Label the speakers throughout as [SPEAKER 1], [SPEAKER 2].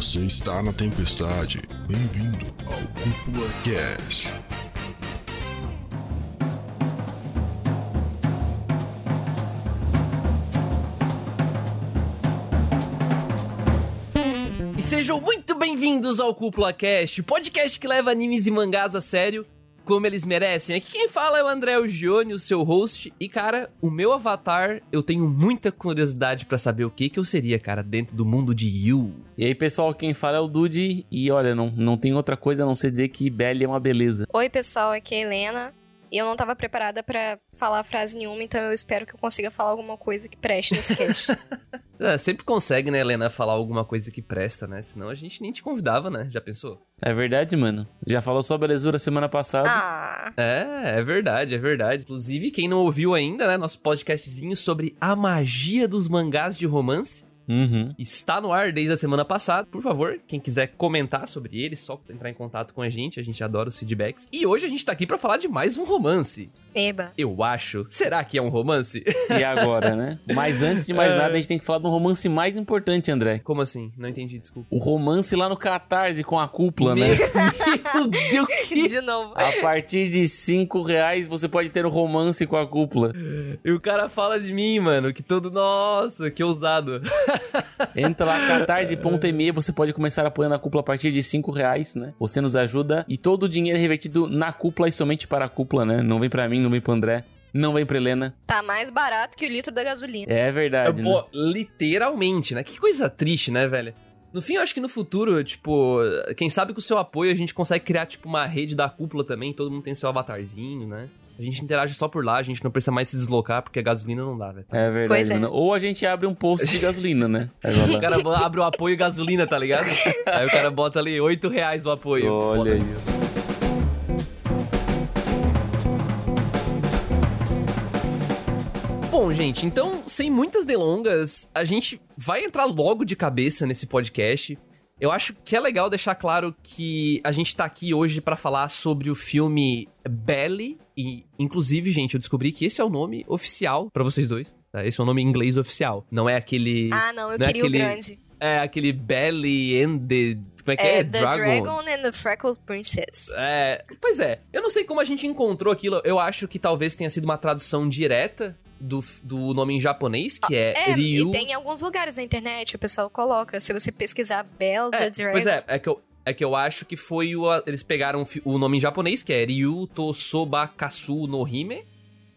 [SPEAKER 1] Você está na tempestade. Bem-vindo ao Cúpula Cast.
[SPEAKER 2] E sejam muito bem-vindos ao Cúpula Cast, podcast que leva animes e mangás a sério como eles merecem. Aqui quem fala é o André Gione, o seu host. E, cara, o meu avatar, eu tenho muita curiosidade pra saber o que que eu seria, cara, dentro do mundo de Yu.
[SPEAKER 3] E aí, pessoal, quem fala é o Dude. E olha, não, não tem outra coisa a não ser dizer que Belly é uma beleza.
[SPEAKER 4] Oi, pessoal, aqui é a Helena. E eu não tava preparada pra falar frase nenhuma, então eu espero que eu consiga falar alguma coisa que preste nesse cast.
[SPEAKER 2] É, sempre consegue, né, Helena, falar alguma coisa que presta, né? Senão a gente nem te convidava, né? Já pensou?
[SPEAKER 3] É verdade, mano. Já falou só belezura semana passada.
[SPEAKER 4] ah,
[SPEAKER 2] É, é verdade, é verdade. Inclusive, quem não ouviu ainda, né, nosso podcastzinho sobre a magia dos mangás de romance
[SPEAKER 3] Uhum.
[SPEAKER 2] está no ar desde a semana passada. Por favor, quem quiser comentar sobre ele, só entrar em contato com a gente, a gente adora os feedbacks. E hoje a gente tá aqui pra falar de mais um romance.
[SPEAKER 4] eba.
[SPEAKER 2] Eu acho. Será que é um romance?
[SPEAKER 3] E agora, né? Mas antes de mais
[SPEAKER 2] É.
[SPEAKER 3] nada, a gente tem que falar de um romance mais importante, André.
[SPEAKER 2] Como assim? Não entendi, desculpa.
[SPEAKER 3] O romance lá no Catarse com a cúpula, né?
[SPEAKER 2] Meu Deus, que...
[SPEAKER 4] De novo.
[SPEAKER 3] A partir de 5 reais você pode ter um romance com a cúpula.
[SPEAKER 2] E o cara fala de mim, mano, que todo... Nossa, que ousado.
[SPEAKER 3] Entra lá, catarse.me, você pode começar apoiando a cúpula a partir de 5 reais, né? Você nos ajuda e todo o dinheiro é revertido na cúpula e somente para a cúpula, né? Não vem pra mim, não vem pro André, não vem pra Helena.
[SPEAKER 4] Tá mais barato que o litro da gasolina.
[SPEAKER 3] É verdade, né?
[SPEAKER 2] Pô, literalmente, né? Que coisa triste, né, velho? No fim, eu acho que no futuro, tipo, quem sabe com o seu apoio a gente consegue criar, tipo, uma rede da cúpula também, todo mundo tem seu avatarzinho, né? A gente interage só por lá, a gente não precisa mais se deslocar, porque a gasolina não dá, velho.
[SPEAKER 3] É verdade.
[SPEAKER 4] Pois é.
[SPEAKER 3] Ou a gente abre um posto de gasolina, né?
[SPEAKER 2] O cara abre o apoio gasolina, tá ligado? Aí o cara bota ali 8 reais o apoio.
[SPEAKER 3] Olha
[SPEAKER 2] Foda.
[SPEAKER 3] aí.
[SPEAKER 2] Bom, gente, então, sem muitas delongas, a gente vai entrar logo de cabeça nesse podcast. Eu acho que é legal deixar claro que a gente tá aqui hoje pra falar sobre o filme Belly. E, inclusive, gente, eu descobri que esse é o nome oficial pra vocês dois. tá? Esse é o nome em inglês oficial. Não é aquele.
[SPEAKER 4] Ah, não, eu
[SPEAKER 2] Não é
[SPEAKER 4] queria
[SPEAKER 2] aquele-
[SPEAKER 4] o grande.
[SPEAKER 2] É aquele Belly and the. Como é que é?
[SPEAKER 4] É, The Dragon and the Freckled Princess.
[SPEAKER 2] É, pois é. Eu não sei como a gente encontrou aquilo. Eu acho que talvez tenha sido uma tradução direta do, do nome em japonês, que é,
[SPEAKER 4] É,
[SPEAKER 2] Ryu.
[SPEAKER 4] e tem em alguns lugares na internet, o pessoal coloca. Se você pesquisar Bell the
[SPEAKER 2] É,
[SPEAKER 4] Dragon.
[SPEAKER 2] pois é, é que eu. É que eu acho que foi o. Eles pegaram o nome em japonês, que é Ryu Tosobakasu no Hime.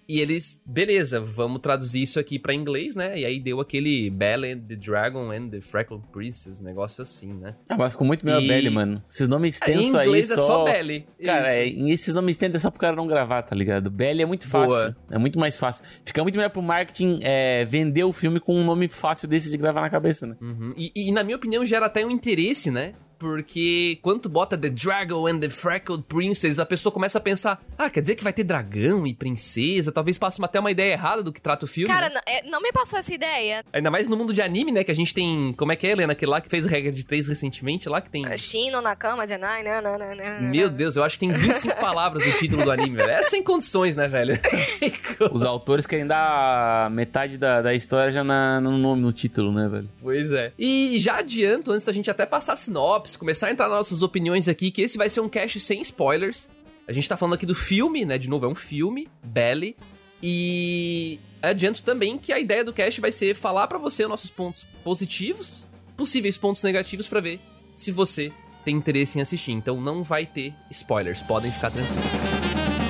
[SPEAKER 2] E eles, beleza, vamos traduzir isso aqui pra inglês, né? E aí deu aquele Belle and the Dragon and the Freckled Princess, um negócio assim, né?
[SPEAKER 3] Ah, mas ficou muito melhor
[SPEAKER 2] E-
[SPEAKER 3] Belly, mano. Esses nomes
[SPEAKER 2] em
[SPEAKER 3] extensos aí
[SPEAKER 2] inglês
[SPEAKER 3] só...
[SPEAKER 2] é só Belly.
[SPEAKER 3] Cara, é, esses nomes extensos é só pro cara não gravar, tá ligado? Belly é muito fácil.
[SPEAKER 2] Boa.
[SPEAKER 3] É muito mais fácil. Fica muito melhor pro marketing é, vender o filme com um nome fácil desse de gravar na cabeça, né?
[SPEAKER 2] Uhum. E, e, na minha opinião gera até um interesse, né? Porque quando tu bota The Dragon and the Freckled Princess, a pessoa começa a pensar: ah, quer dizer que vai ter dragão e princesa? Talvez passe até uma ideia errada do que trata o filme.
[SPEAKER 4] Cara,
[SPEAKER 2] né?
[SPEAKER 4] não, é, não me passou essa ideia.
[SPEAKER 2] Ainda mais no mundo de anime, né? Que a gente tem. Como é que é, Helena? Aquele lá que fez regra de três recentemente, lá que tem.
[SPEAKER 4] Shino na cama, Janai, nananana.
[SPEAKER 2] Meu Deus, eu acho que tem 25 palavras no título do anime, velho. É sem condições, né, velho? Não.
[SPEAKER 3] Os autores querem dar metade da, da história já na- no nome, no título, né, velho?
[SPEAKER 2] Pois é. E já adianto, antes da gente até passar a sinopse, começar a entrar nas nossas opiniões aqui, que esse vai ser um cast sem spoilers. A gente tá falando aqui do filme, né? De novo, é um filme, Belly. E adianto também que a ideia do cast vai ser falar pra você os nossos pontos positivos, possíveis pontos negativos pra ver se você tem interesse em assistir. Então não vai ter spoilers, podem ficar tranquilos.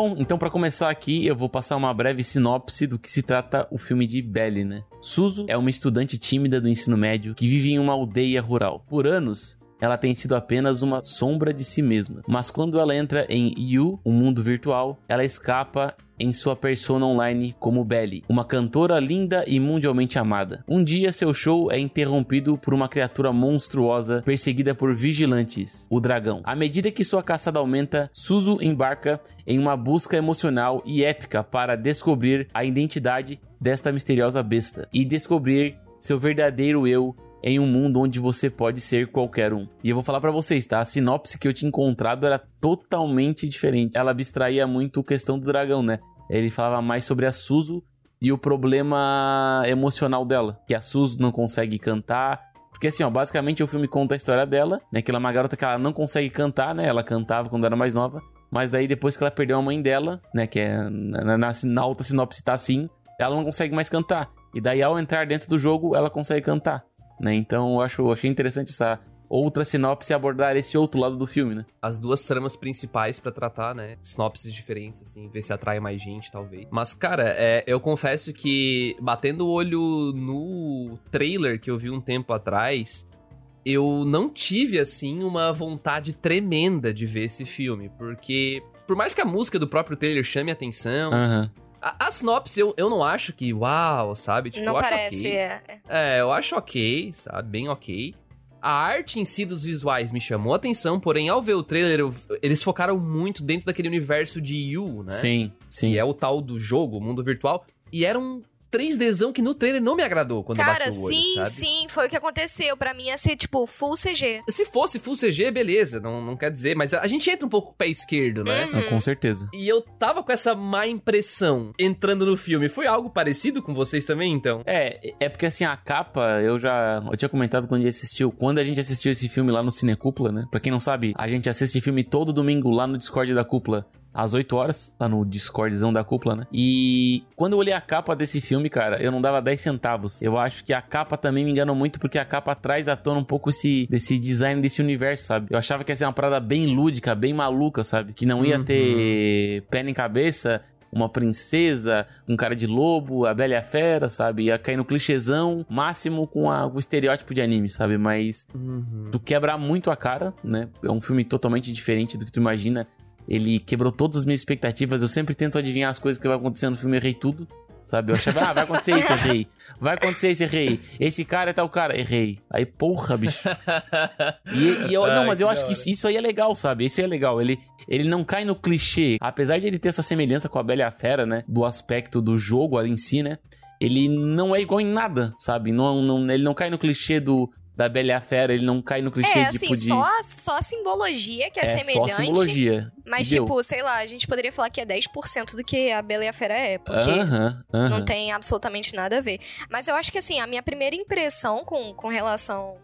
[SPEAKER 3] Bom, então pra começar aqui, eu vou passar uma breve sinopse do que se trata o filme de Belly, né? Suzu é uma estudante tímida do ensino médio que vive em uma aldeia rural. Por anos, ela tem sido apenas uma sombra de si mesma. Mas quando ela entra em Yu, um mundo virtual, ela escapa em sua persona online como Belly, uma cantora linda e mundialmente amada. Um dia seu show é interrompido por uma criatura monstruosa perseguida por vigilantes, o dragão. À medida que sua caçada aumenta, Suzu embarca em uma busca emocional e épica para descobrir a identidade desta misteriosa besta e descobrir seu verdadeiro eu em um mundo onde você pode ser qualquer um. E eu vou falar para vocês, tá? A sinopse que eu tinha encontrado era totalmente diferente. Ela abstraía muito a questão do dragão, né? Ele falava mais sobre a Suzu e o problema emocional dela, que a Suzu não consegue cantar. Porque assim, ó, basicamente o filme conta a história dela, né? Que ela é uma garota que ela não consegue cantar, né? Ela cantava quando era mais nova. Mas daí, depois que ela perdeu a mãe dela, né? Que é na, na, na alta sinopse tá assim, ela não consegue mais cantar. E daí, ao entrar dentro do jogo, ela consegue cantar. Né? Então, eu acho, achei interessante essa outra sinopse abordar esse outro lado do filme, né?
[SPEAKER 2] As duas tramas principais para tratar, né? Sinopses diferentes, assim, ver se atrai mais gente, talvez. Mas, cara, é, eu confesso que, batendo o olho no trailer que eu vi um tempo atrás, eu não tive, assim, uma vontade tremenda de ver esse filme, porque. Por mais que a música do próprio trailer chame a atenção,
[SPEAKER 3] Aham.
[SPEAKER 2] A, a sinopse eu, eu não acho que, uau, sabe? Tipo,
[SPEAKER 4] não
[SPEAKER 2] eu acho
[SPEAKER 4] parece.
[SPEAKER 2] ok.
[SPEAKER 4] É.
[SPEAKER 2] É, eu acho ok, sabe? Bem ok. A arte em si dos visuais me chamou a atenção, porém, ao ver o trailer, eu- eles focaram muito dentro daquele universo de You, né?
[SPEAKER 3] Sim, sim.
[SPEAKER 2] Que é o tal do jogo, o mundo virtual. E era um 3Dzão que no trailer não me agradou quando eu
[SPEAKER 4] Cara,
[SPEAKER 2] bati o olho,
[SPEAKER 4] sim,
[SPEAKER 2] sabe?
[SPEAKER 4] sim, foi o que aconteceu. Pra mim ia ser, tipo, full CG.
[SPEAKER 2] Se fosse Full CG, beleza, não, não quer dizer, mas a, a gente entra um pouco com o pé esquerdo, né?
[SPEAKER 4] Uhum.
[SPEAKER 3] Ah, com certeza.
[SPEAKER 2] E eu tava com essa má impressão entrando no filme. Foi algo parecido com vocês também, então?
[SPEAKER 3] É, é porque assim, a capa, eu já. Eu tinha comentado quando a gente assistiu. Quando a gente assistiu esse filme lá no Cinecúpula, né? Pra quem não sabe, a gente assiste filme todo domingo lá no Discord da Cúpula. Às 8 horas, lá no Discordzão da cúpula, né? E quando eu olhei a capa desse filme, cara, eu não dava 10 centavos. Eu acho que a capa também me enganou muito, porque a capa traz à tona um pouco esse desse design desse universo, sabe? Eu achava que ia ser uma parada bem lúdica, bem maluca, sabe? Que não ia
[SPEAKER 2] Uhum.
[SPEAKER 3] ter pé nem cabeça, uma princesa, um cara de lobo, a Bela e a Fera, sabe? Ia cair no clichêzão máximo com, a- com o estereótipo de anime, sabe? Mas tu quebra muito a cara, né? É um filme totalmente diferente do que tu imagina. Ele quebrou todas as minhas expectativas. Eu sempre tento adivinhar as coisas que vai acontecer no filme, errei tudo. Sabe? Eu achava, ah, vai acontecer isso, errei. Vai acontecer isso, errei. Esse cara é tal cara, errei. Aí, porra, bicho. E, e eu, não,
[SPEAKER 2] Ai,
[SPEAKER 3] mas eu
[SPEAKER 2] que
[SPEAKER 3] acho que isso, isso aí é legal, sabe? Isso aí é legal. Ele, ele não cai no clichê. Apesar de ele ter essa semelhança com a Bela e a Fera, né? Do aspecto do jogo ali em si, né? Ele não é igual em nada, sabe? Não, não, ele não cai no clichê do, da Bela e a Fera. Ele não cai no clichê,
[SPEAKER 4] É, assim,
[SPEAKER 3] tipo, de...
[SPEAKER 4] só, só a simbologia que é,
[SPEAKER 3] é
[SPEAKER 4] semelhante.
[SPEAKER 3] só simbologia.
[SPEAKER 4] Mas,
[SPEAKER 3] Deu.
[SPEAKER 4] tipo, sei lá, a gente poderia falar que é 10% do que a Bela e a Fera é, porque
[SPEAKER 3] Aham, aham.
[SPEAKER 4] não tem absolutamente nada a ver. Mas eu acho que, assim, a minha primeira impressão com, com relação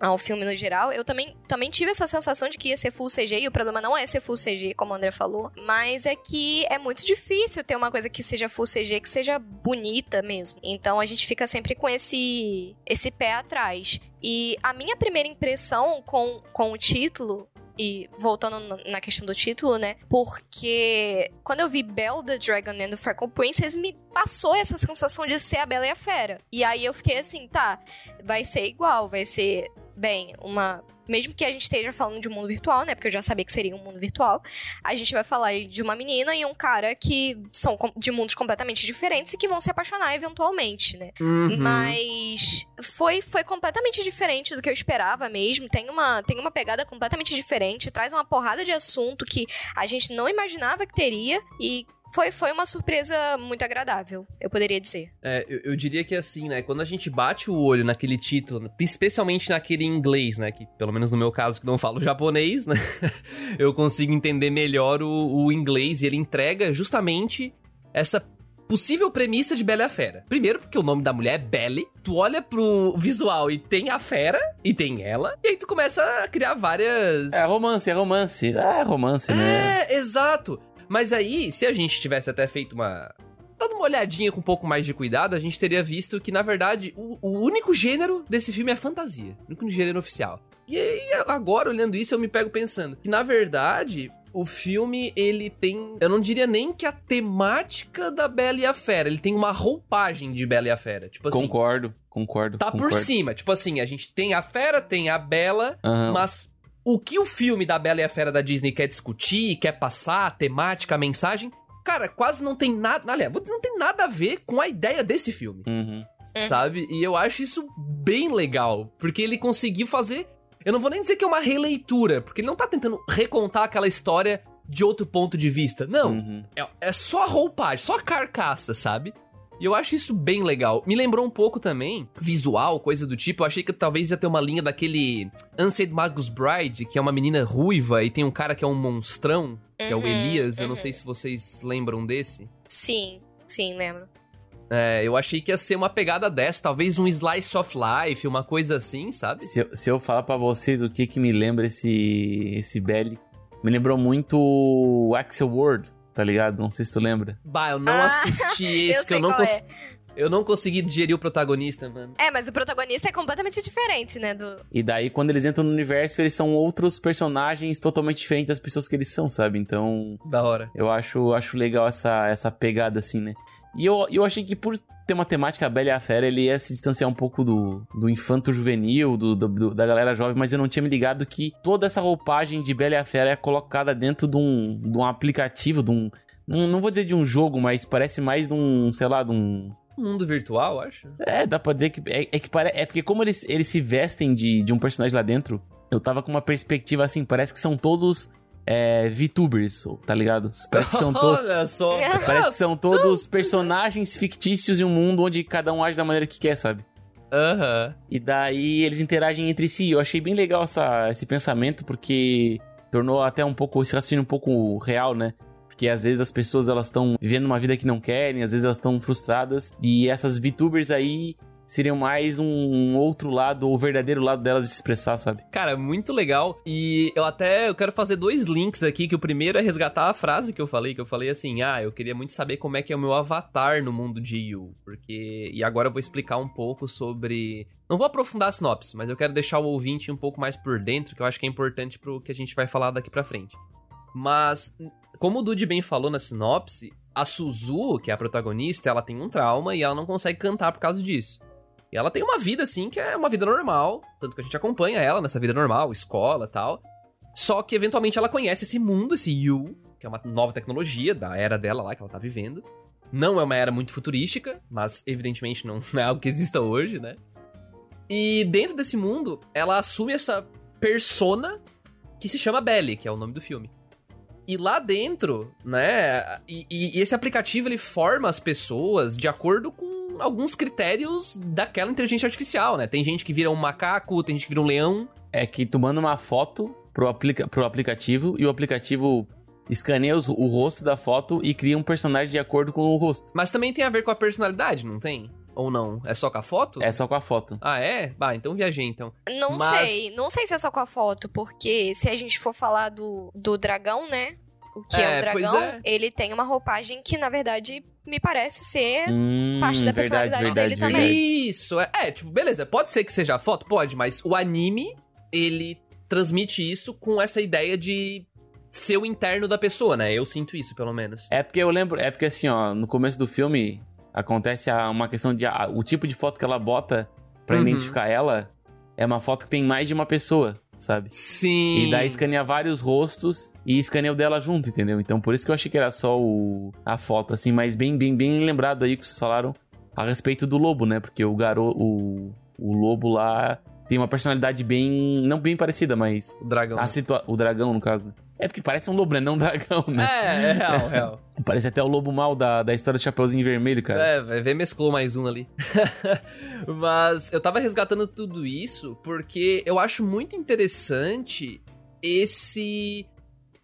[SPEAKER 4] ao filme no geral, eu também, também tive essa sensação de que ia ser full CG, e o problema não é ser full CG, como o André falou, mas é que é muito difícil ter uma coisa que seja full CG, que seja bonita mesmo. Então a gente fica sempre com esse, esse pé atrás. E a minha primeira impressão com, com o título e voltando na- questão do título, né? Porque quando eu vi Belle the Dragon and the Freckle Princess, me passou essa sensação de ser a Bela e a Fera. E aí eu fiquei assim, tá, vai ser igual, vai ser, bem, uma. Mesmo que a gente esteja falando de um mundo virtual, né? Porque eu já sabia que seria um mundo virtual. A gente vai falar de uma menina e um cara que são de mundos completamente diferentes e que vão se apaixonar eventualmente, né?
[SPEAKER 2] Uhum.
[SPEAKER 4] Mas foi, foi completamente diferente do que eu esperava mesmo. Tem uma, tem uma pegada completamente diferente, traz uma porrada de assunto que a gente não imaginava que teria e foi, foi uma surpresa muito agradável, eu poderia dizer.
[SPEAKER 2] É, eu, eu diria que assim, né? Quando a gente bate o olho naquele título, especialmente naquele inglês, né? Que pelo menos no meu caso, que não falo japonês, né? eu consigo entender melhor o, o inglês e ele entrega justamente essa possível premissa de Bela e a Fera. Primeiro, porque o nome da mulher é Belle. Tu olha pro visual e tem a fera, e tem ela, e aí tu começa a criar várias.
[SPEAKER 3] É romance, é romance. É romance, né?
[SPEAKER 2] É, exato. Mas aí, se a gente tivesse até feito uma. Dado uma olhadinha com um pouco mais de cuidado, a gente teria visto que, na verdade, o, o único gênero desse filme é fantasia. O único gênero oficial. E aí, agora, olhando isso, eu me pego pensando que, na verdade, o filme, ele tem. Eu não diria nem que a temática da Bela e a Fera. Ele tem uma roupagem de Bela e a Fera. Tipo assim.
[SPEAKER 3] Concordo, concordo.
[SPEAKER 2] Tá por
[SPEAKER 3] concordo.
[SPEAKER 2] cima. Tipo assim, a gente tem a Fera, tem a Bela,
[SPEAKER 3] Aham.
[SPEAKER 2] mas o que o filme da Bela e a Fera da Disney quer discutir, quer passar, a temática, a mensagem, cara, quase não tem nada. Aliás, não tem nada a ver com a ideia desse filme,
[SPEAKER 3] Uhum.
[SPEAKER 4] Uhum.
[SPEAKER 2] sabe? E eu acho isso bem legal, porque ele conseguiu fazer. Eu não vou nem dizer que é uma releitura, porque ele não tá tentando recontar aquela história de outro ponto de vista. Não.
[SPEAKER 3] Uhum.
[SPEAKER 2] É, é só a roupagem, só a carcaça, sabe? E eu acho isso bem legal. Me lembrou um pouco também, visual, coisa do tipo. Eu achei que talvez ia ter uma linha daquele Unsaid Magus Bride, que é uma menina ruiva e tem um cara que é um monstrão, que é o
[SPEAKER 4] Uhum,
[SPEAKER 2] Elias. Eu não
[SPEAKER 4] uhum.
[SPEAKER 2] sei se vocês lembram desse.
[SPEAKER 4] Sim, sim, lembro.
[SPEAKER 2] É, eu achei que ia ser uma pegada dessa, talvez um slice of life, uma coisa assim, sabe?
[SPEAKER 3] Se eu, se eu falar pra vocês o que que me lembra esse, esse Belly, me lembrou muito o Axel World, tá ligado? Não sei se tu lembra.
[SPEAKER 2] Bah, eu não
[SPEAKER 4] Ah,
[SPEAKER 2] assisti esse,
[SPEAKER 4] eu
[SPEAKER 2] que eu não
[SPEAKER 4] qual
[SPEAKER 2] cons...
[SPEAKER 4] é.
[SPEAKER 2] Eu não consegui digerir o protagonista, mano.
[SPEAKER 4] É, mas o protagonista é completamente diferente, né? Do...
[SPEAKER 3] E daí, quando eles entram no universo, eles são outros personagens totalmente diferentes das pessoas que eles são, sabe? Então,
[SPEAKER 2] Da hora.
[SPEAKER 3] eu acho, acho legal essa, essa pegada, assim, né? E eu, eu achei que por ter uma temática Bela e a Fera, ele ia se distanciar um pouco do, do infanto juvenil, do, do- da galera jovem, mas eu não tinha me ligado que toda essa roupagem de Bela e a Fera é colocada dentro de um, de um aplicativo, de um. Não, não vou dizer de um jogo, mas parece mais de um, sei lá, de um.
[SPEAKER 2] Mundo virtual, acho.
[SPEAKER 3] É, dá pra dizer que. É, é que pare... é porque, como eles, eles se vestem de, de um personagem lá dentro, eu tava com uma perspectiva assim, parece que são todos é, VTubers, tá ligado? Parece que são
[SPEAKER 2] só.
[SPEAKER 3] Parece que são todos personagens fictícios em um mundo onde cada um age da maneira que quer, sabe?
[SPEAKER 2] Aham.
[SPEAKER 3] E daí eles interagem entre si. Eu achei bem legal essa, esse pensamento, porque tornou até um pouco esse raciocínio um pouco real, né? Porque às vezes as pessoas elas estão vivendo uma vida que não querem, às vezes elas estão frustradas. E essas VTubers aí seriam mais um, outro lado, o verdadeiro lado delas de se expressar, sabe?
[SPEAKER 2] Cara, muito legal. E eu até eu quero fazer dois links aqui, que o primeiro é resgatar a frase que eu falei, que eu falei assim: "Ah, eu queria muito saber como é que é o meu avatar no mundo de Yu", porque e agora eu vou explicar um pouco sobre não vou aprofundar a sinopse, mas eu quero deixar o ouvinte um pouco mais por dentro, que eu acho que é importante pro que a gente vai falar daqui pra frente. Mas como o Dude bem falou na sinopse, a Suzu, que é a protagonista, ela tem um trauma e ela não consegue cantar por causa disso. E ela tem uma vida, assim, que é uma vida normal. Tanto que a gente acompanha ela nessa vida normal, escola tal. Só que, eventualmente, ela conhece esse mundo, esse Yu, que é uma nova tecnologia da era dela lá, que ela tá vivendo. Não é uma era muito futurística, mas, evidentemente, não é algo que exista hoje, né? E dentro desse mundo, ela assume essa persona que se chama Belly, que é o nome do filme. E lá dentro, né? E, e- esse aplicativo ele forma as pessoas de acordo com alguns critérios daquela inteligência artificial, né? Tem gente que vira um macaco, tem gente que vira um leão.
[SPEAKER 3] É que tu manda uma foto pro, aplica pro aplicativo e o aplicativo escaneia os- o rosto da foto e cria um personagem de acordo com o rosto.
[SPEAKER 2] Mas também tem a ver com a personalidade, não tem? Ou não? É só com a foto?
[SPEAKER 3] É só com a foto.
[SPEAKER 2] Ah, é? Bah, então viajei então.
[SPEAKER 4] Não
[SPEAKER 2] Mas-
[SPEAKER 4] sei, não sei se é só com a foto, porque se a gente for falar do, do dragão, né? O que é,
[SPEAKER 2] É,
[SPEAKER 4] o dragão,
[SPEAKER 2] é.
[SPEAKER 4] ele tem uma roupagem que, na verdade, me parece ser.
[SPEAKER 3] Hum,
[SPEAKER 4] parte da
[SPEAKER 3] verdade,
[SPEAKER 4] personalidade
[SPEAKER 3] verdade,
[SPEAKER 4] dele também.
[SPEAKER 3] verdade.
[SPEAKER 2] Isso, é, é, tipo, beleza, pode ser que seja a foto? Pode, mas o anime, ele transmite isso com essa ideia de ser o interno da pessoa, né? Eu sinto isso, pelo menos.
[SPEAKER 3] É porque eu lembro, é porque assim, ó, no começo do filme acontece a- uma questão de a- o tipo de foto que ela bota pra
[SPEAKER 2] Uhum.
[SPEAKER 3] identificar ela é uma foto que tem mais de uma pessoa, sabe?
[SPEAKER 2] Sim.
[SPEAKER 3] E daí escaneia vários rostos e escaneia o dela junto, entendeu? Então por isso que eu achei que era só o, a foto, assim, mas bem, bem, bem lembrado aí que vocês falaram a respeito do lobo, né? Porque o garoto, o, o lobo lá tem uma personalidade bem, não bem parecida, mas
[SPEAKER 2] O dragão.
[SPEAKER 3] a situa o dragão, no caso, né? É porque parece um lobo, né? Não um dragão, né?
[SPEAKER 2] É, é real, real.
[SPEAKER 3] Parece até o lobo mal da, da história do Chapeuzinho Vermelho, cara.
[SPEAKER 2] É, vai ver, mesclou mais um ali. Mas eu tava resgatando tudo isso porque eu acho muito interessante esse.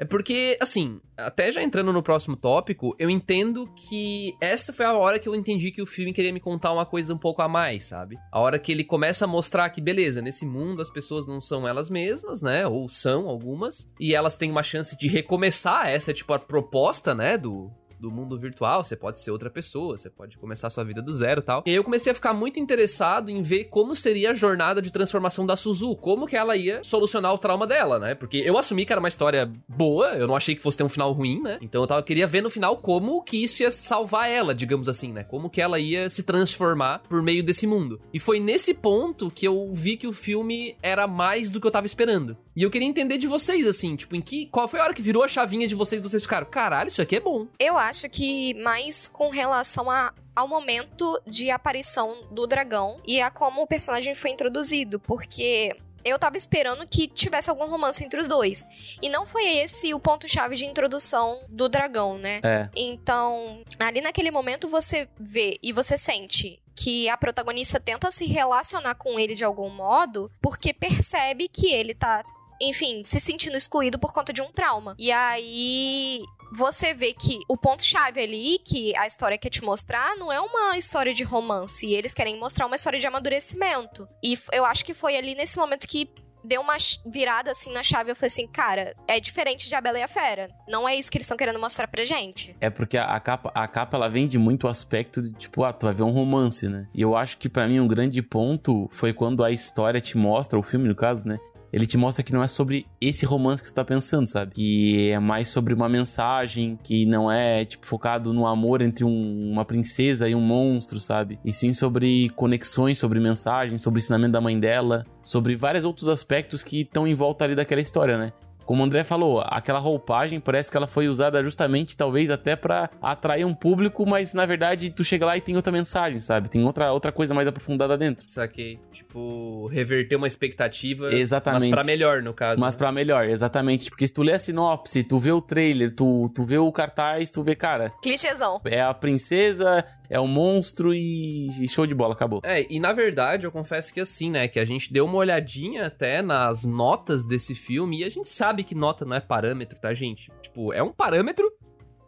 [SPEAKER 2] É porque, assim, até já entrando no próximo tópico, eu entendo que essa foi a hora que eu entendi que o filme queria me contar uma coisa um pouco a mais, sabe? A hora que ele começa a mostrar que, beleza, nesse mundo as pessoas não são elas mesmas, né? Ou são algumas, e elas têm uma chance de recomeçar. Essa é tipo a proposta, né? Do, do mundo virtual, você pode ser outra pessoa, você pode começar a sua vida do zero tal. E aí eu comecei a ficar muito interessado em ver como seria a jornada de transformação da Suzu, como que ela ia solucionar o trauma dela, né? Porque eu assumi que era uma história boa, eu não achei que fosse ter um final ruim, né? Então eu tava, queria ver no final como que isso ia salvar ela, digamos assim, né? Como que ela ia se transformar por meio desse mundo. E foi nesse ponto que eu vi que o filme era mais do que eu tava esperando. E eu queria entender de vocês, assim, tipo, em que. Qual foi a hora que virou a chavinha de vocês? Vocês ficaram, caralho, isso aqui é bom.
[SPEAKER 4] Eu acho que mais com relação a- ao momento de aparição do dragão e a como o personagem foi introduzido, porque eu tava esperando que tivesse algum romance entre os dois. E não foi esse o ponto-chave de introdução do dragão, né?
[SPEAKER 3] É.
[SPEAKER 4] Então, ali naquele momento você vê e você sente que a protagonista tenta se relacionar com ele de algum modo, porque percebe que ele tá, enfim, se sentindo excluído por conta de um trauma. E aí você vê que o ponto-chave ali, que a história quer te mostrar, não é uma história de romance. Eles querem mostrar uma história de amadurecimento. E eu acho que foi ali nesse momento que deu uma virada assim na chave. Eu falei assim, cara, é diferente de A Bela e a Fera. Não é isso que eles estão querendo mostrar pra gente.
[SPEAKER 3] É porque a, a capa, a capa ela vende muito o aspecto de tipo, ah, tu vai ver um romance, né? E eu acho que para mim um grande ponto foi quando a história te mostra, o filme no caso, né? Ele te mostra que não é sobre esse romance que você tá pensando, sabe? Que é mais sobre uma mensagem, que não é, tipo, focado no amor entre um, uma princesa e um monstro, sabe? E sim sobre conexões, sobre mensagens, sobre o ensinamento da mãe dela, sobre vários outros aspectos que estão em volta ali daquela história, né? Como o André falou, aquela roupagem parece que ela foi usada justamente, talvez até para atrair um público, mas na verdade tu chega lá e tem outra mensagem, sabe? Tem outra, outra coisa mais aprofundada dentro.
[SPEAKER 2] Saquei. Tipo, reverter uma expectativa.
[SPEAKER 3] Exatamente.
[SPEAKER 2] Mas pra melhor, no caso.
[SPEAKER 3] Mas
[SPEAKER 2] né?
[SPEAKER 3] pra melhor, exatamente. Porque se tu lê a sinopse, tu vê o trailer, tu, tu vê o cartaz, tu vê, cara.
[SPEAKER 4] Clichêzão.
[SPEAKER 3] É a princesa, é o monstro e, e show de bola, acabou.
[SPEAKER 2] É, e na verdade eu confesso que assim, né, que a gente deu uma olhadinha até nas notas desse filme e a gente sabe que nota não é parâmetro, tá, gente? Tipo, é um parâmetro,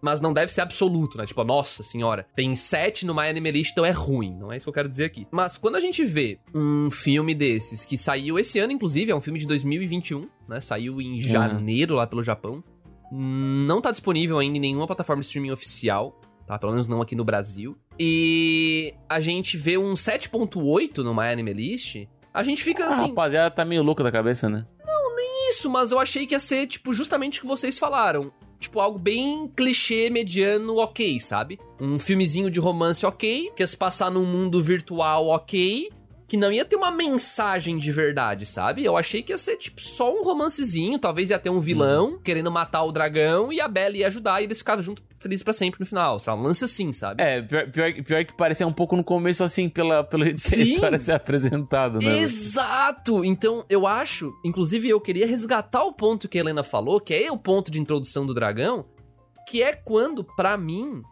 [SPEAKER 2] mas não deve ser absoluto, né? Tipo, nossa senhora, tem 7 no My Anime List, então é ruim. Não é isso que eu quero dizer aqui. Mas quando a gente vê um filme desses, que saiu esse ano, inclusive, é um filme de 2021, né? Saiu em janeiro lá pelo Japão. Não tá disponível ainda em nenhuma plataforma de streaming oficial, tá? Pelo menos não aqui no Brasil. E a gente vê um 7.8 no My Anime List, a gente fica
[SPEAKER 3] Ah,
[SPEAKER 2] assim...
[SPEAKER 3] rapaziada tá meio louca da cabeça, né?
[SPEAKER 2] Isso, mas eu achei que ia ser, tipo, justamente o que vocês falaram. Tipo, algo bem clichê, mediano, ok, sabe? Um filmezinho de romance ok, que se passar num mundo virtual ok, que não ia ter uma mensagem de verdade, sabe? Eu achei que ia ser, tipo, só um romancezinho, talvez ia ter um vilão querendo matar o dragão e a Bella ia ajudar e eles ficavam juntos felizes pra sempre no final, sabe? Um lance assim, sabe?
[SPEAKER 3] É, pior, pior, pior que parecia um pouco no começo, assim, pela, pelo jeito que a
[SPEAKER 2] Sim.
[SPEAKER 3] história se apresentada, né?
[SPEAKER 2] Exato! Então, eu acho, inclusive eu queria resgatar o ponto que a Helena falou, que é o ponto de introdução do dragão, que é quando, pra mim,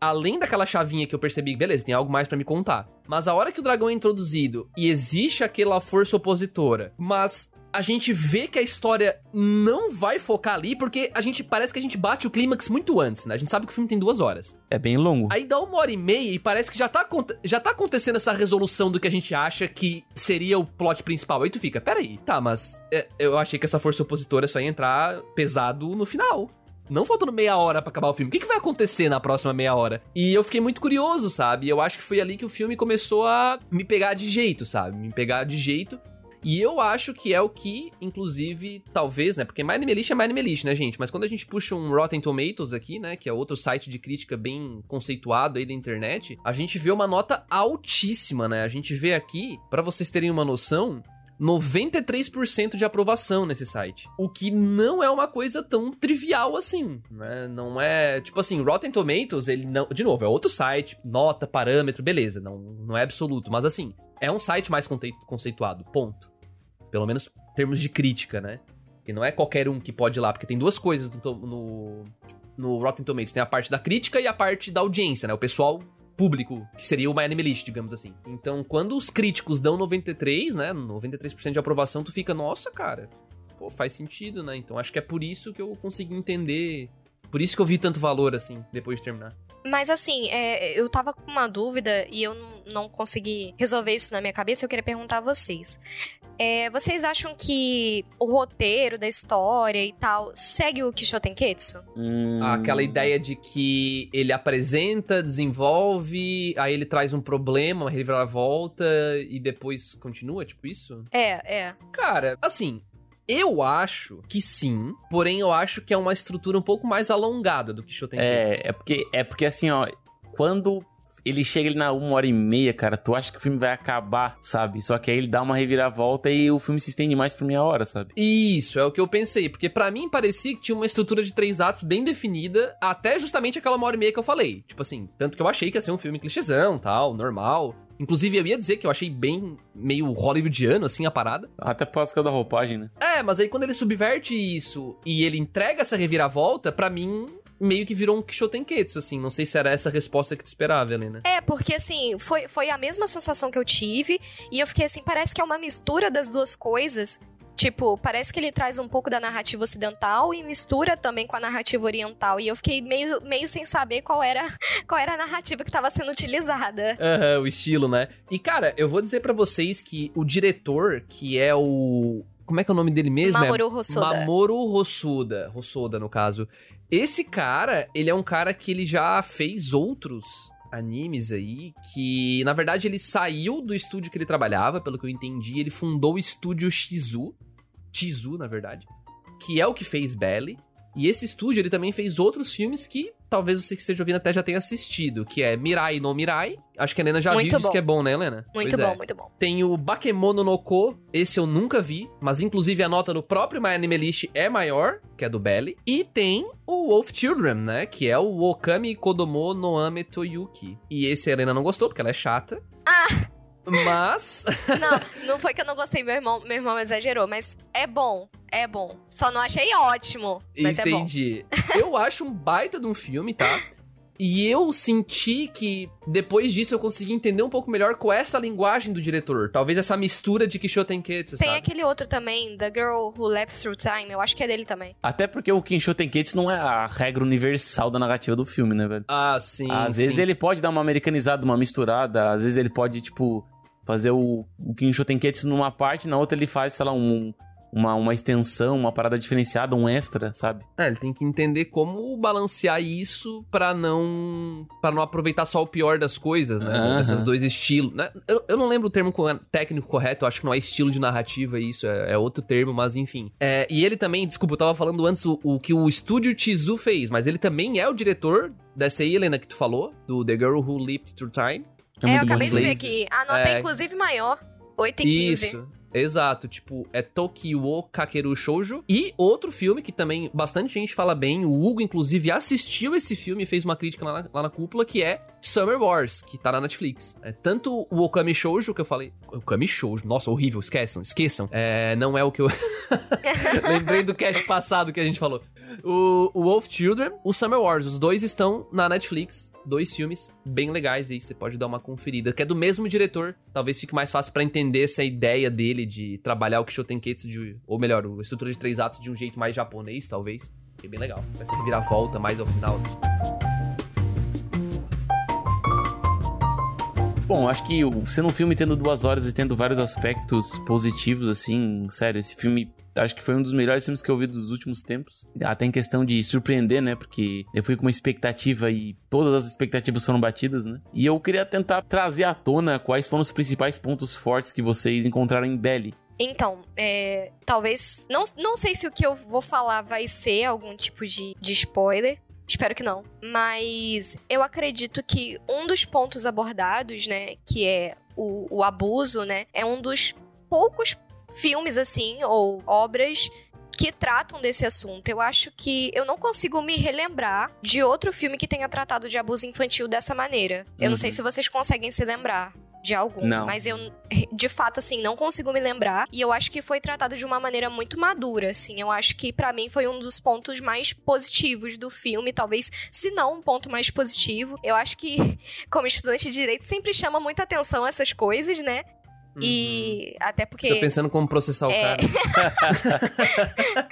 [SPEAKER 2] além daquela chavinha que eu percebi, beleza, tem algo mais pra me contar. Mas a hora que o dragão é introduzido e existe aquela força opositora, mas a gente vê que a história não vai focar ali, porque a gente parece que a gente bate o clímax muito antes, né? A gente sabe que o filme tem duas horas.
[SPEAKER 3] É bem longo.
[SPEAKER 2] Aí dá uma hora e meia e parece que já tá, já tá acontecendo essa resolução do que a gente acha que seria o plot principal. Aí tu fica, peraí, tá, mas é, eu achei que essa força opositora só ia entrar pesado no final. Não faltando meia hora pra acabar o filme. O que, que vai acontecer na próxima meia hora? E eu fiquei muito curioso, sabe? Eu acho que foi ali que o filme começou a me pegar de jeito, sabe? Me pegar de jeito. E eu acho que é o que, inclusive, talvez, né? Porque My Anime List é My Anime List, né, gente? Mas quando a gente puxa um Rotten Tomatoes aqui, né? Que é outro site de crítica bem conceituado aí da internet, a gente vê uma nota altíssima, né? A gente vê aqui, pra vocês terem uma noção, 93% de aprovação nesse site. O que não é uma coisa tão trivial assim, né? Não é, tipo assim, Rotten Tomatoes, ele não, de novo, é outro site, nota, parâmetro, beleza, não, não é absoluto, mas assim, é um site mais conceituado, ponto. Pelo menos em termos de crítica, né? Que não é qualquer um que pode ir lá, porque tem duas coisas no, no, no Rotten Tomatoes, tem a parte da crítica e a parte da audiência, né? O pessoal público, que seria o My List, digamos assim. Então, quando os críticos dão 93, né, 93% de aprovação, tu fica, nossa, cara, pô, faz sentido, né? Então, acho que é por isso que eu consegui entender, por isso que eu vi tanto valor, assim, depois de terminar.
[SPEAKER 4] Mas assim, é, eu tava com uma dúvida e eu não consegui resolver isso na minha cabeça. Eu queria perguntar a vocês. É, vocês acham que o roteiro da história e tal segue o Kishotenketsu?
[SPEAKER 3] Hum,
[SPEAKER 2] Aquela ideia de que ele apresenta, desenvolve, aí ele traz um problema, uma reviravolta e depois continua, tipo isso?
[SPEAKER 4] É, é.
[SPEAKER 2] Cara, assim, eu acho que sim, porém eu acho que é uma estrutura um pouco mais alongada do que Shotenketsu.
[SPEAKER 3] É, é porque, é porque assim, ó, quando ele chega ali na uma hora e meia, cara, tu acha que o filme vai acabar, sabe? Só que aí ele dá uma reviravolta e o filme se estende mais por meia hora, sabe?
[SPEAKER 2] Isso, é o que eu pensei, porque pra mim parecia que tinha uma estrutura de três atos bem definida, até justamente aquela uma hora e meia que eu falei. Tipo assim, tanto que eu achei que ia ser um filme clichêzão, tal, normal. Inclusive, eu ia dizer que eu achei bem meio hollywoodiano, assim, a parada.
[SPEAKER 3] Até por causa da roupagem, né?
[SPEAKER 2] É, mas aí quando ele subverte isso e ele entrega essa reviravolta, pra mim, meio que virou um Kishotenketsu, assim. Não sei se era essa a resposta que tu esperava, Helena.
[SPEAKER 4] É, porque assim, foi, foi a mesma sensação que eu tive. E eu fiquei assim, parece que é uma mistura das duas coisas. Tipo, parece que ele traz um pouco da narrativa ocidental e mistura também com a narrativa oriental. E eu fiquei meio, meio sem saber qual era, qual era a narrativa que estava sendo utilizada.
[SPEAKER 2] Aham, o estilo, né? E, cara, eu vou dizer pra vocês que o diretor, que é o. Como é que é o nome dele mesmo?
[SPEAKER 4] Mamoru
[SPEAKER 2] é
[SPEAKER 4] Hosoda.
[SPEAKER 2] Mamoru Hosoda. Hosoda, no caso. Esse cara, ele é um cara que ele já fez outros animes aí, que na verdade ele saiu do estúdio que ele trabalhava, pelo que eu entendi, ele fundou o estúdio Shizu, Chizu, na verdade, que é o que fez Belly. E esse estúdio, ele também fez outros filmes que talvez você que esteja ouvindo até já tenha assistido, que é Mirai no Mirai. Acho que a Helena já
[SPEAKER 4] Muito
[SPEAKER 2] viu disse
[SPEAKER 4] bom.
[SPEAKER 2] que é bom, né, Helena?
[SPEAKER 4] Muito
[SPEAKER 2] Pois
[SPEAKER 4] bom,
[SPEAKER 2] é.
[SPEAKER 4] muito bom.
[SPEAKER 2] Tem o Bakemono no Ko, esse eu nunca vi, mas inclusive a nota no próprio My Anime List é maior, que é do Belly. E tem o Wolf Children, né, que é o Okami Kodomo no Ame to Yuki. E esse a Helena não gostou, porque ela é chata.
[SPEAKER 4] Ah!
[SPEAKER 2] Mas,
[SPEAKER 4] Não, não foi que eu não gostei, meu irmão, meu irmão exagerou, mas é bom, é bom. Só não achei ótimo, mas é bom.
[SPEAKER 2] entendi. Eu acho um baita de um filme, tá? E eu senti que depois disso eu consegui entender um pouco melhor com essa linguagem do diretor. Talvez essa mistura de Kishotenketsu,
[SPEAKER 4] Tem
[SPEAKER 2] sabe?
[SPEAKER 4] aquele outro também, The Girl Who Leaps Through Time, eu acho que é dele também.
[SPEAKER 3] Até porque o Kinsho Tenketsu não é a regra universal da narrativa do filme, né, velho?
[SPEAKER 2] Ah, sim.
[SPEAKER 3] às vezes
[SPEAKER 2] sim.
[SPEAKER 3] ele pode dar uma americanizada, uma misturada, às vezes ele pode, tipo, fazer o, o Kinsho Tenketsu numa parte, na outra ele faz, sei lá, um, uma, uma extensão, uma parada diferenciada, um extra, sabe?
[SPEAKER 2] É, ele tem que entender como balancear isso pra não para não aproveitar só o pior das coisas, né? Esses dois estilos, né? Eu, eu não lembro o termo co- técnico correto, eu acho que não é estilo de narrativa isso, é, é outro termo, mas enfim. É, e ele também, desculpa, eu tava falando antes o, o que o estúdio Chizu fez, mas ele também é o diretor dessa aí, Helena, que tu falou, do The Girl Who Leaped Through Time.
[SPEAKER 4] É, eu
[SPEAKER 3] muito bom
[SPEAKER 4] acabei de ver aqui. A nota é,
[SPEAKER 2] É.
[SPEAKER 4] inclusive maior, 8 e 15.
[SPEAKER 2] Isso. Exato, tipo, é Tokyo Kakeru Shoujo. E outro filme que também bastante gente fala bem, o Hugo, inclusive, assistiu esse filme e fez uma crítica lá na, lá na cúpula, que é Summer Wars, que tá na Netflix. É, tanto o Okami Shoujo, que eu falei. Okami Shoujo, nossa, horrível, esqueçam, esqueçam. É, não é o que eu. Lembrei do cast passado que a gente falou. O, o Wolf Children, o Summer Wars, os dois estão na Netflix. Dois filmes bem legais aí, você pode dar uma conferida. Que é do mesmo diretor, talvez fique mais fácil pra entender essa ideia dele de trabalhar o Kishotenketsu, de, ou melhor, a estrutura de três atos de um jeito mais japonês, talvez. Que é bem legal. Vai ser reviravolta mais ao final, assim.
[SPEAKER 3] Bom, acho que sendo um filme tendo duas horas e tendo vários aspectos positivos, assim, sério, esse filme acho que foi um dos melhores filmes que eu vi dos últimos tempos. Até em questão de surpreender, né? Porque eu fui com uma expectativa e todas as expectativas foram batidas, né? E eu queria tentar trazer à tona quais foram os principais pontos fortes que vocês encontraram em Belly.
[SPEAKER 4] Então, é, talvez. Não, não sei se o que eu vou falar vai ser algum tipo de, de spoiler. Espero que não. Mas eu acredito que um dos pontos abordados, né, que é o, o abuso, né, é um dos poucos filmes, assim, ou obras que tratam desse assunto. Eu acho que eu não consigo me relembrar de outro filme que tenha tratado de abuso infantil dessa maneira. Eu não sei
[SPEAKER 3] Uhum.
[SPEAKER 4] se vocês conseguem se lembrar de algum,
[SPEAKER 3] Não.
[SPEAKER 4] mas eu de fato assim não consigo me lembrar e eu acho que foi tratado de uma maneira muito madura, assim. Eu acho que pra mim foi um dos pontos mais positivos do filme, talvez se não um ponto mais positivo. Eu acho que como estudante de direito sempre chama muita atenção essas coisas, né? E até porque
[SPEAKER 2] Tô pensando como processar o
[SPEAKER 4] É.
[SPEAKER 2] cara.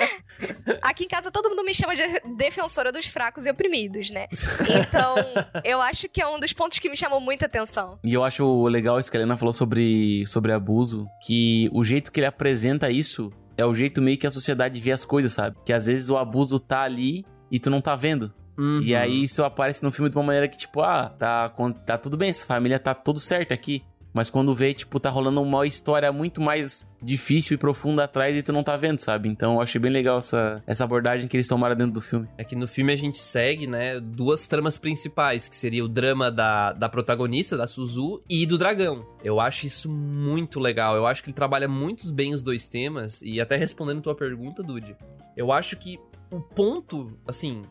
[SPEAKER 4] Aqui em casa todo mundo me chama de defensora dos fracos e oprimidos, né? Então, eu acho que é um dos pontos que me chamam muita atenção.
[SPEAKER 3] E eu acho legal isso que a Helena falou sobre, sobre abuso, que o jeito que ele apresenta isso é o jeito meio que a sociedade vê as coisas, sabe? Que às vezes o abuso tá ali e tu não tá vendo.
[SPEAKER 2] Uhum.
[SPEAKER 3] E aí isso aparece no filme de uma maneira que, tipo, ah, tá, tá tudo bem, essa família tá tudo certo aqui. Mas quando vê, tipo, tá rolando uma história muito mais difícil e profunda atrás e tu não tá vendo, sabe? Então eu achei bem legal essa, essa abordagem que eles tomaram dentro do filme.
[SPEAKER 2] É que no filme a gente segue, né, duas tramas principais, que seria o drama da, da protagonista, da Suzu, e do dragão. Eu acho isso muito legal. Eu acho que ele trabalha muito bem os dois temas, e até respondendo tua pergunta, Dude, eu acho que o ponto, assim,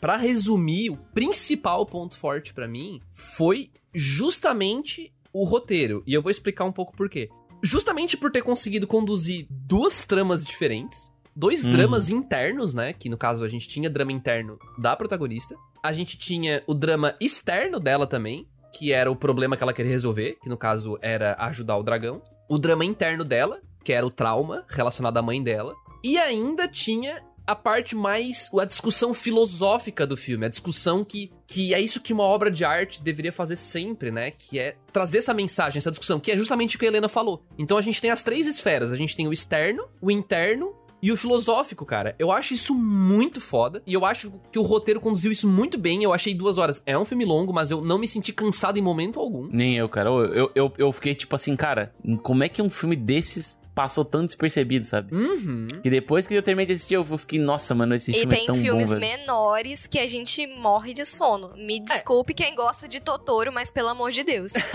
[SPEAKER 2] Pra resumir, o principal ponto forte pra mim foi justamente o roteiro, e eu vou explicar um pouco por quê. Justamente por ter conseguido conduzir duas tramas diferentes, dois
[SPEAKER 3] Uhum.
[SPEAKER 2] dramas internos, né? Que no caso a gente tinha drama interno da protagonista. A gente tinha o drama externo dela também, que era o problema que ela queria resolver, que no caso era ajudar o dragão. O drama interno dela, que era o trauma relacionado à mãe dela. E ainda tinha a parte mais. a discussão filosófica do filme, a discussão que, que é isso que uma obra de arte deveria fazer sempre, né? Que é trazer essa mensagem, essa discussão, que é justamente o que a Helena falou. Então a gente tem as três esferas: a gente tem o externo, o interno e o filosófico, cara. Eu acho isso muito foda. E eu acho que o roteiro conduziu isso muito bem. Eu achei duas horas. É um filme longo, mas eu não me senti cansado em momento algum.
[SPEAKER 3] Nem eu, cara. Eu, eu, eu, fiquei tipo assim, cara, como é que um filme desses passou tão despercebido, sabe?
[SPEAKER 2] Uhum.
[SPEAKER 3] Que depois que eu terminei de assistir, eu fiquei, nossa, mano, esse
[SPEAKER 4] E
[SPEAKER 3] filme é
[SPEAKER 4] tem
[SPEAKER 3] tão
[SPEAKER 4] filmes
[SPEAKER 3] bom, velho.
[SPEAKER 4] menores que a gente morre de sono.
[SPEAKER 2] É.
[SPEAKER 4] Me desculpe quem gosta de Totoro, mas pelo amor de Deus.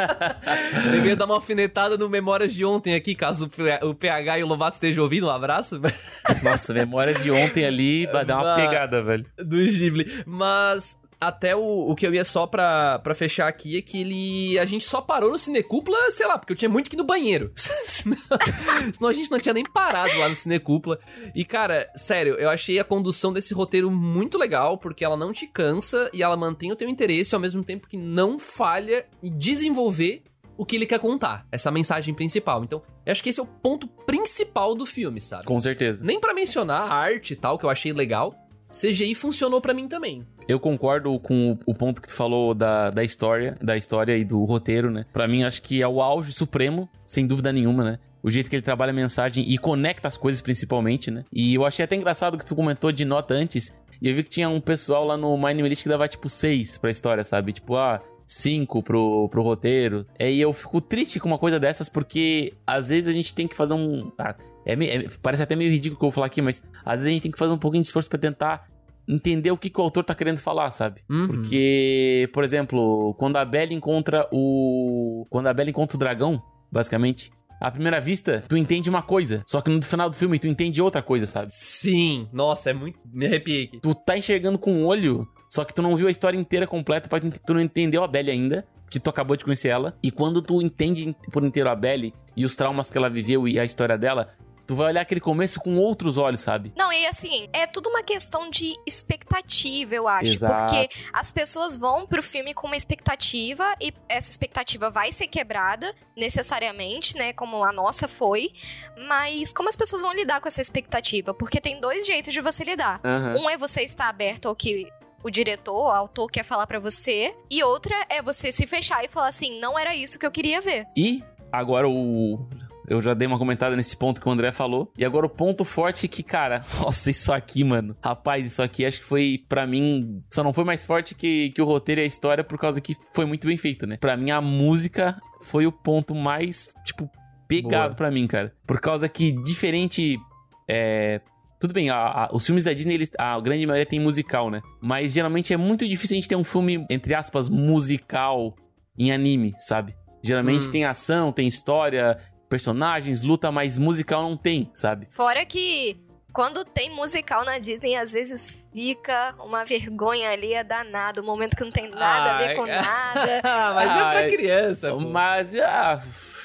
[SPEAKER 2] Eu ia dar uma alfinetada no Memórias de ontem aqui, caso o PH e o Lovato estejam ouvindo. Um abraço
[SPEAKER 3] Nossa, memórias de ontem ali vai dar uma pegada, velho.
[SPEAKER 2] do Ghibli. Mas até o, o que eu ia só pra, pra fechar aqui é que ele. A gente só parou no Cinecúpula, sei lá, porque eu tinha muito que ir no banheiro. senão, senão a gente não tinha nem parado lá no Cinecúpula. E, cara, sério, eu achei a condução desse roteiro muito legal, porque ela não te cansa e ela mantém o teu interesse ao mesmo tempo que não falha em desenvolver o que ele quer contar, essa mensagem principal. Então, eu acho que esse é o ponto principal do filme, sabe?
[SPEAKER 3] Com certeza.
[SPEAKER 2] Nem pra mencionar a arte e tal, que eu achei legal. CGI funcionou pra mim também.
[SPEAKER 3] Eu concordo com o, ponto que tu falou da, da história, da história e do roteiro, né? Pra mim, acho que é o auge supremo, sem dúvida nenhuma, né? O jeito que ele trabalha a mensagem e conecta as coisas principalmente, né? E eu achei até engraçado que tu comentou de nota antes. E eu vi que tinha um pessoal lá no My Name List que dava tipo 6 pra história, sabe? Tipo, ah, 5 pro, pro roteiro. É, E eu fico triste com uma coisa dessas porque às vezes a gente tem que fazer um. Ah, é é- parece até meio ridículo o que eu vou falar aqui, mas às vezes a gente tem que fazer um pouquinho de esforço pra tentar entender o que, que o autor tá querendo falar, sabe?
[SPEAKER 2] Uhum.
[SPEAKER 3] Porque, por exemplo, quando a Bella encontra o. Quando a Bella encontra o dragão, basicamente. À primeira vista, tu entende uma coisa. Só que no final do filme, tu entende outra coisa, sabe?
[SPEAKER 2] Sim, nossa, é muito. Me arrepiei aqui.
[SPEAKER 3] Tu tá enxergando com o olho, só que tu não viu a história inteira completa, pra tu tu não entendeu a Belle ainda. Que tu acabou de conhecer ela. E quando tu entende por inteiro a Belle e os traumas que ela viveu e a história dela, tu vai olhar aquele começo com outros olhos, sabe?
[SPEAKER 4] Não, e assim, é tudo uma questão de expectativa, eu acho.
[SPEAKER 3] Exato.
[SPEAKER 4] Porque as pessoas vão pro filme com uma expectativa e essa expectativa vai ser quebrada, necessariamente, né? Como a nossa foi. Mas como as pessoas vão lidar com essa expectativa? Porque tem dois jeitos de você lidar. Um é você estar aberto ao que o diretor, o autor quer falar pra você, e outra é você se fechar e falar assim, não era isso que eu queria ver.
[SPEAKER 3] E agora o. Eu já dei uma comentada nesse ponto que o André falou. E agora o ponto forte que, cara, nossa, isso aqui, mano. Rapaz, isso aqui acho que foi, pra mim, só não foi mais forte que, que o roteiro e a história por causa que foi muito bem feito, né? Pra mim, a música foi o ponto mais, tipo, pegado
[SPEAKER 2] Boa.
[SPEAKER 3] pra mim, cara. Por causa que, diferente. É. Tudo bem, a- a- os filmes da Disney, eles, a grande maioria tem musical, né? Mas geralmente é muito difícil a gente ter um filme, entre aspas, musical em anime, sabe? Geralmente
[SPEAKER 2] Hum.
[SPEAKER 3] tem ação, tem história, personagens, luta, mas musical não tem, sabe?
[SPEAKER 4] Fora que quando tem musical na Disney, às vezes fica uma vergonha ali, é danado. Um momento que não tem nada a ver com nada.
[SPEAKER 2] Ah, mas é
[SPEAKER 3] Ah,
[SPEAKER 2] pra
[SPEAKER 3] é-
[SPEAKER 2] criança, pô.
[SPEAKER 3] Mas, ah,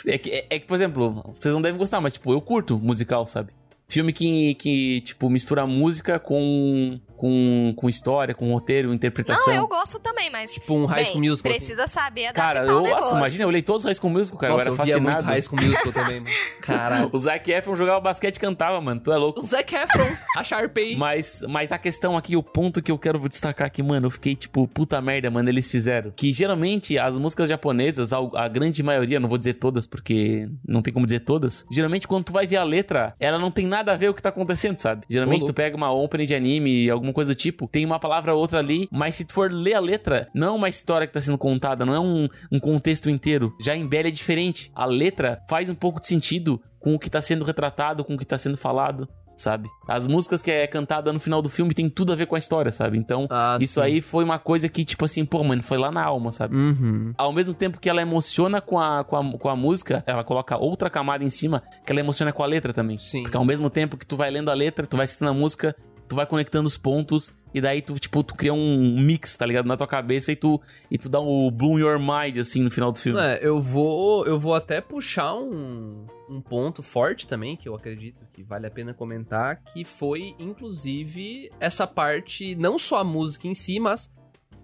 [SPEAKER 3] é que, é, é que, por exemplo, vocês não devem gostar, mas, tipo, eu curto musical, sabe? Filme que, que tipo, mistura música com, com, com história, com roteiro, interpretação.
[SPEAKER 4] Não, eu gosto também, mas.
[SPEAKER 2] Tipo um High
[SPEAKER 4] bem,
[SPEAKER 2] School Musical. assim.
[SPEAKER 4] precisa saber adaptar
[SPEAKER 3] Cara,
[SPEAKER 4] o
[SPEAKER 3] eu,
[SPEAKER 4] negócio.
[SPEAKER 3] nossa, imagina, eu olhei todos os High School Musical, cara,
[SPEAKER 2] Nossa,
[SPEAKER 3] eu
[SPEAKER 2] eu
[SPEAKER 3] era
[SPEAKER 2] via muito
[SPEAKER 3] fascinado.
[SPEAKER 2] High School Musical também, mano. Caralho.
[SPEAKER 3] O Zac Efron jogava basquete e cantava, mano, tu é louco.
[SPEAKER 2] O Zac Efron, a Sharpay.
[SPEAKER 3] Mas, mas a questão aqui, o ponto que eu quero destacar aqui, mano, eu fiquei tipo, puta merda, mano, eles fizeram. Que geralmente as músicas japonesas, a, a grande maioria, não vou dizer todas porque não tem como dizer todas, geralmente quando tu vai ver a letra, ela não tem nada a ver com o que tá acontecendo, sabe? Geralmente tu pega uma opening de anime, alguma coisa do tipo, tem uma palavra ou outra ali, mas se tu for ler a letra, não é uma história que tá sendo contada, não é um, um contexto inteiro. Já em Belly é diferente. A letra faz um pouco de sentido com o que tá sendo retratado, com o que tá sendo falado sabe? As músicas que é cantada no final do filme tem tudo a ver com a história, sabe? Então,
[SPEAKER 2] Ah,
[SPEAKER 3] isso
[SPEAKER 2] sim.
[SPEAKER 3] aí foi uma coisa que, tipo assim, pô, mano, foi lá na alma, sabe?
[SPEAKER 2] Uhum.
[SPEAKER 3] Ao mesmo tempo que ela emociona com a, com, a, com a música, ela coloca outra camada em cima que ela emociona com a letra também.
[SPEAKER 2] Sim.
[SPEAKER 3] Porque ao mesmo tempo que tu vai lendo a letra, tu vai assistindo a música, tu vai conectando os pontos e daí tu, tipo, tu cria um mix, tá ligado? Na tua cabeça e tu, e tu dá o bloom your mind, assim, no final do filme.
[SPEAKER 2] É, eu vou, eu vou até puxar um, um ponto forte também, que eu acredito que vale a pena comentar, que foi, inclusive, essa parte, não só a música em si, mas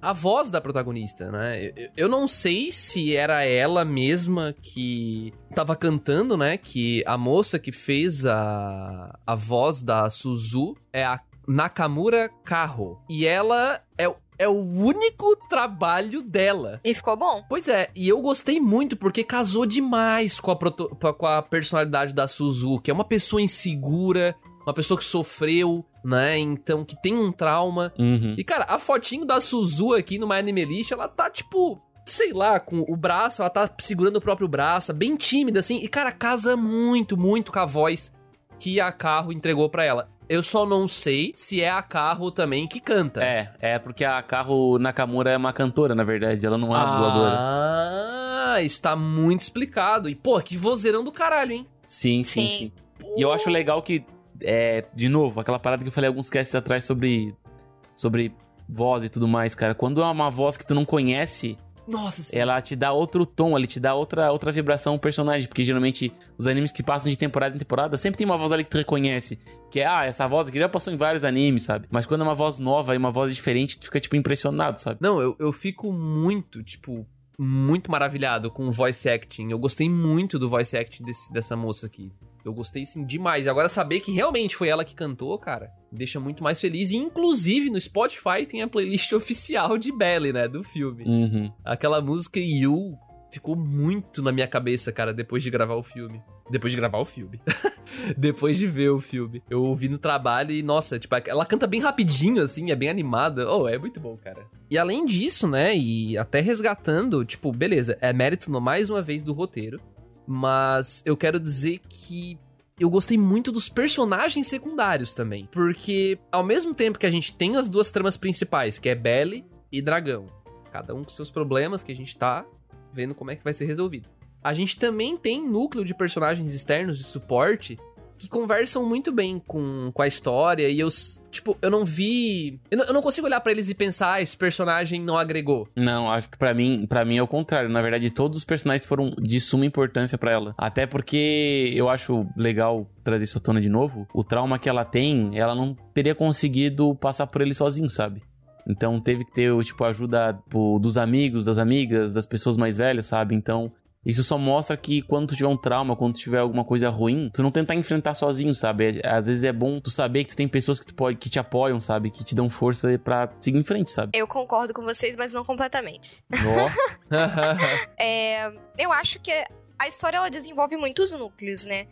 [SPEAKER 2] a voz da protagonista, né? Eu, eu não sei se era ela mesma que tava cantando, né? Que a moça que fez a, a voz da Suzu é a Nakamura Carro. E ela é, é o único trabalho dela.
[SPEAKER 4] E ficou bom.
[SPEAKER 2] Pois é, e eu gostei muito porque casou demais com a, proto- com a personalidade da Suzu, que é uma pessoa insegura, uma pessoa que sofreu, né? Então, que tem um trauma.
[SPEAKER 3] Uhum.
[SPEAKER 2] E, cara, a fotinho da Suzu aqui no My Anime List, ela tá, tipo, sei lá, com o braço, ela tá segurando o próprio braço, bem tímida, assim. E, cara, casa muito, muito com a voz que a Carro entregou pra ela. Eu só não sei se é a Carro também que canta.
[SPEAKER 3] É, é porque a Carro Nakamura é uma cantora, na verdade. Ela não é uma dubladora.
[SPEAKER 2] Ah, está muito explicado. E, pô, que vozeirão do caralho, hein?
[SPEAKER 3] Sim, sim,
[SPEAKER 4] Sim.
[SPEAKER 3] sim. E eu acho legal que, é, de novo, aquela parada que eu falei alguns casts atrás sobre, sobre voz e tudo mais, cara. Quando é uma voz que tu não conhece,
[SPEAKER 2] Nossa, sim.
[SPEAKER 3] ela te dá outro tom, ela te dá outra, outra vibração ao personagem. Porque geralmente os animes que passam de temporada em temporada sempre tem uma voz ali que tu reconhece. Que é, ah, essa voz aqui já passou em vários animes, sabe? Mas quando é uma voz nova e uma voz diferente, tu fica, tipo, impressionado, sabe?
[SPEAKER 2] Não, eu, eu fico muito, tipo, muito maravilhado com o voice acting. Eu gostei muito do voice acting desse- dessa moça aqui. Eu gostei, sim, demais. E agora saber que realmente foi ela que cantou, cara, me deixa muito mais feliz. E, inclusive, no Spotify tem a playlist oficial de Belly, né, do filme.
[SPEAKER 3] Uhum.
[SPEAKER 2] Aquela música You ficou muito na minha cabeça, cara, depois de gravar o filme. Depois de gravar o filme. depois de ver o filme. Eu ouvi no trabalho e, nossa, tipo, ela canta bem rapidinho, assim, é bem animada. Oh, é muito bom, cara. E além disso, né, e até resgatando, tipo, beleza, é mérito mais uma vez do roteiro. Mas eu quero dizer que eu gostei muito dos personagens secundários também. Porque ao mesmo tempo que a gente tem as duas tramas principais, que é Belly e Dragão, cada um com seus problemas que a gente tá vendo como é que vai ser resolvido. A gente também tem núcleo de personagens externos de suporte que conversam muito bem com, com a história e eu, tipo, eu não vi... Eu não, eu não consigo olhar pra eles e pensar, ah, esse personagem não agregou.
[SPEAKER 3] Não, acho que pra mim, para mim é o contrário. Na verdade, todos os personagens foram de suma importância pra ela. Até porque eu acho legal trazer isso à tona de novo. O trauma que ela tem, ela não teria conseguido passar por ele sozinho, sabe? Então teve que ter, tipo, a ajuda pô, dos amigos, das amigas, das pessoas mais velhas, sabe? Então, isso só mostra que quando tu tiver um trauma, quando tu tiver alguma coisa ruim, tu não tentar enfrentar sozinho, sabe? É- Às vezes é bom tu saber que tu tem pessoas que, tu pode, que te apoiam, sabe? Que te dão força pra seguir em frente, sabe?
[SPEAKER 4] Eu concordo com vocês, mas não completamente.
[SPEAKER 3] Ó.
[SPEAKER 4] É, eu acho que a história ela desenvolve muitos núcleos, né?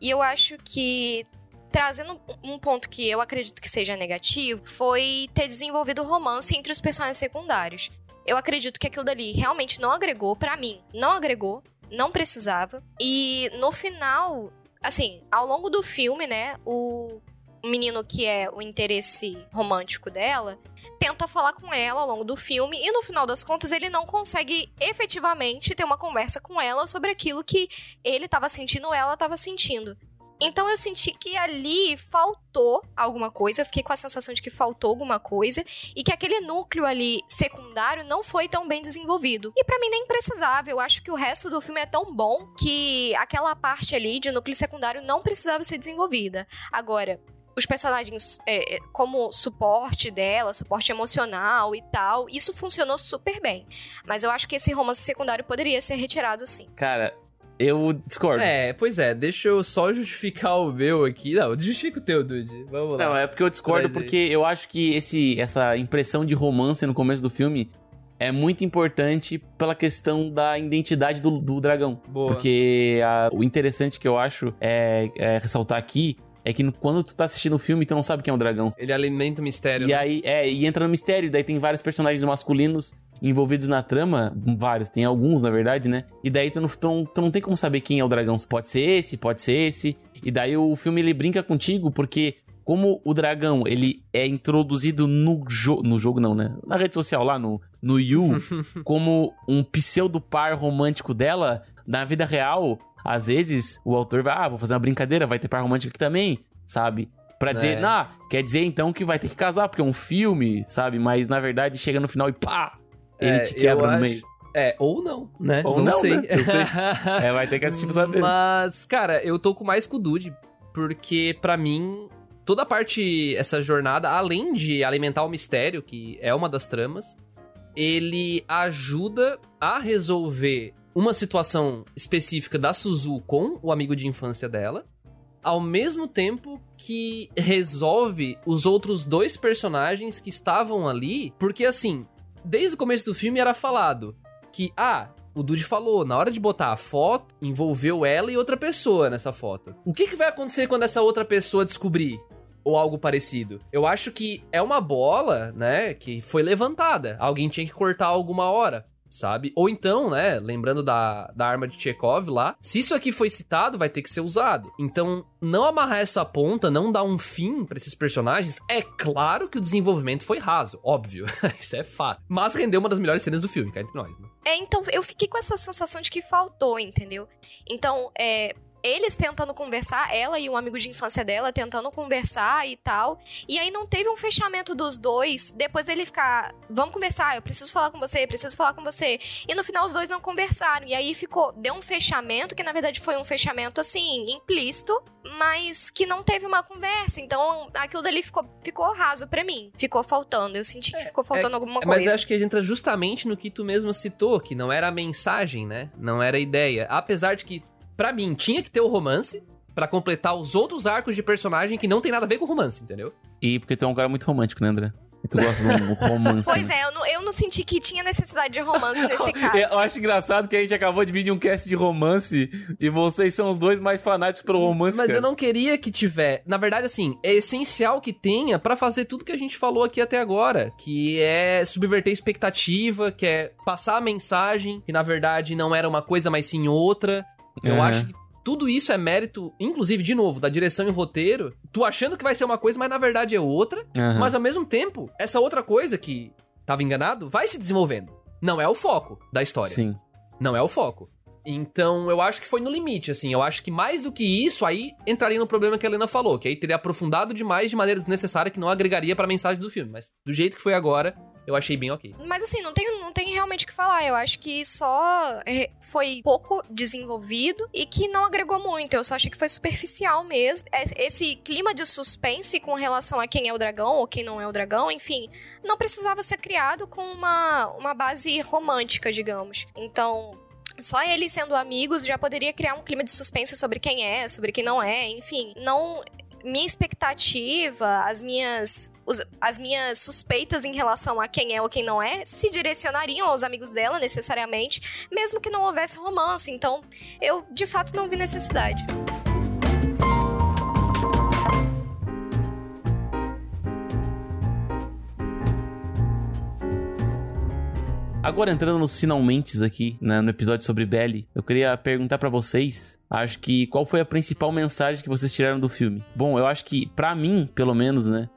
[SPEAKER 4] E eu acho que trazendo um ponto que eu acredito que seja negativo foi ter desenvolvido romance entre os personagens secundários. Eu acredito que aquilo dali realmente não agregou pra mim, não agregou, não precisava. E no final, assim, ao longo do filme, né, o menino que é o interesse romântico dela tenta falar com ela ao longo do filme e no final das contas ele não consegue efetivamente ter uma conversa com ela sobre aquilo que ele estava sentindo ou ela estava sentindo. Então eu senti que ali faltou alguma coisa, eu fiquei com a sensação de que faltou alguma coisa e que aquele núcleo ali secundário não foi tão bem desenvolvido. E pra mim nem precisava, eu acho que o resto do filme é tão bom que aquela parte ali de núcleo secundário não precisava ser desenvolvida. Agora, os personagens é, é, como suporte dela, suporte emocional e tal, isso funcionou super bem. Mas eu acho que esse romance secundário poderia ser retirado sim.
[SPEAKER 3] Cara, eu discordo.
[SPEAKER 2] É, pois é, deixa eu só justificar o meu aqui. Não, justifica o teu, Dude. Vamos lá.
[SPEAKER 3] Não, é porque eu discordo
[SPEAKER 2] Traz aí.
[SPEAKER 3] porque eu acho que esse, essa impressão de romance no começo do filme é muito importante pela questão da identidade do, do dragão.
[SPEAKER 2] Boa.
[SPEAKER 3] Porque a- o interessante que eu acho é, é ressaltar aqui é que quando tu tá assistindo o filme, tu não sabe quem é o dragão.
[SPEAKER 2] Ele alimenta o mistério.
[SPEAKER 3] E
[SPEAKER 2] né?
[SPEAKER 3] aí, é, e entra no mistério, daí tem vários personagens masculinos envolvidos na trama, vários, tem alguns, na verdade, né? E daí tu não, tu, não, tu não tem como saber quem é o dragão. Pode ser esse, pode ser esse. E daí o filme, ele brinca contigo, porque como o dragão, ele é introduzido no jogo, no jogo não, né? Na rede social lá, no, no Yu, como um pseudo par romântico dela, na vida real, às vezes o autor vai, ah, vou fazer uma brincadeira, vai ter par romântico aqui também, sabe? Pra dizer,
[SPEAKER 2] É.
[SPEAKER 3] nah, quer dizer então que vai ter que casar, porque é um filme, sabe? Mas na verdade chega no final e pá! Ele
[SPEAKER 2] É,
[SPEAKER 3] te quebra no
[SPEAKER 2] acho-
[SPEAKER 3] meio.
[SPEAKER 2] É, ou não, né?
[SPEAKER 3] Ou não,
[SPEAKER 2] sei.
[SPEAKER 3] né? Eu sei. É, vai ter que assistir pra saber.
[SPEAKER 2] Mas, cara, eu tô com mais com o Dude, porque pra mim, toda a parte, essa jornada, além de alimentar o mistério, que é uma das tramas, ele ajuda a resolver uma situação específica da Suzu com o amigo de infância dela, ao mesmo tempo que resolve os outros dois personagens que estavam ali, porque assim, desde o começo do filme era falado que, ah, o Dude falou, na hora de botar a foto, envolveu ela e outra pessoa nessa foto. O que, que vai acontecer quando essa outra pessoa descobrir? Ou algo parecido. Eu acho que é uma bola, né, que foi levantada. Alguém tinha que cortar alguma hora. Sabe? Ou então, né? Lembrando da, da arma de Chekhov lá, se isso aqui foi citado, vai ter que ser usado. Então, não amarrar essa ponta, não dar um fim pra esses personagens. É claro que o desenvolvimento foi raso, óbvio. isso é fato. Mas rendeu uma das melhores cenas do filme, cá entre nós, né?
[SPEAKER 4] É, então eu fiquei com essa sensação de que faltou, entendeu? Então, é, eles tentando conversar, ela e um amigo de infância dela tentando conversar e tal. E aí não teve um fechamento dos dois. Depois dele ficar, vamos conversar, eu preciso falar com você, preciso falar com você. E no final os dois não conversaram. E aí ficou, deu um fechamento, que na verdade foi um fechamento assim, implícito, mas que não teve uma conversa. Então aquilo dali ficou, ficou raso pra mim. Ficou faltando. Eu senti que ficou faltando alguma
[SPEAKER 2] É, Mas
[SPEAKER 4] coisa.
[SPEAKER 2] eu acho que entra justamente no que tu mesma citou, que não era a mensagem, né? Não era a ideia. Apesar de que, pra mim, tinha que ter o romance pra completar os outros arcos de personagem que não tem nada a ver com romance, entendeu?
[SPEAKER 3] E porque tu é um cara muito romântico, né, André? E tu gosta um romance.
[SPEAKER 4] Pois
[SPEAKER 3] né?
[SPEAKER 4] é, eu não, eu não senti que tinha necessidade de romance nesse caso.
[SPEAKER 3] Eu acho engraçado que a gente acabou de vir de um cast de romance e vocês são os dois mais fanáticos pelo romance,
[SPEAKER 2] Mas
[SPEAKER 3] cara.
[SPEAKER 2] eu não queria que tiver. Na verdade, assim, é essencial que tenha pra fazer tudo que a gente falou aqui até agora, que é subverter expectativa, que é passar a mensagem, que na verdade não era uma coisa, mas sim outra. Eu
[SPEAKER 3] Aham.
[SPEAKER 2] acho que tudo isso é mérito, inclusive, de novo, da direção e roteiro. Tu achando que vai ser uma coisa, mas na verdade é outra.
[SPEAKER 3] Aham.
[SPEAKER 2] Mas ao mesmo tempo, essa outra coisa que tava enganado vai se desenvolvendo. Não é o foco da história.
[SPEAKER 3] Sim.
[SPEAKER 2] Não é o foco. Então, eu acho que foi no limite, assim. Eu acho que mais do que isso, aí entraria no problema que a Helena falou, que aí teria aprofundado demais de maneira desnecessária que não agregaria pra mensagem do filme. Mas do jeito que foi agora, eu achei bem ok.
[SPEAKER 4] Mas assim, não tem, não tem realmente o que falar. Eu acho que só é, foi pouco desenvolvido e que não agregou muito. Eu só achei que foi superficial mesmo. Esse clima de suspense com relação a quem é o dragão ou quem não é o dragão, enfim, não precisava ser criado com uma, uma base romântica, digamos. Então. Só eles sendo amigos já poderia criar um clima de suspense sobre quem é, sobre quem não é, enfim. Não. Minha expectativa, as minhas as minhas suspeitas em relação a quem é ou quem não é se direcionariam aos amigos dela necessariamente, mesmo que não houvesse romance. Então, eu de fato não vi necessidade.
[SPEAKER 3] Agora entrando nos finalmente aqui, né, no episódio sobre Belly, eu queria perguntar pra vocês, acho que qual foi a principal mensagem que vocês tiraram do filme? Bom, eu acho que pra mim, pelo menos, né,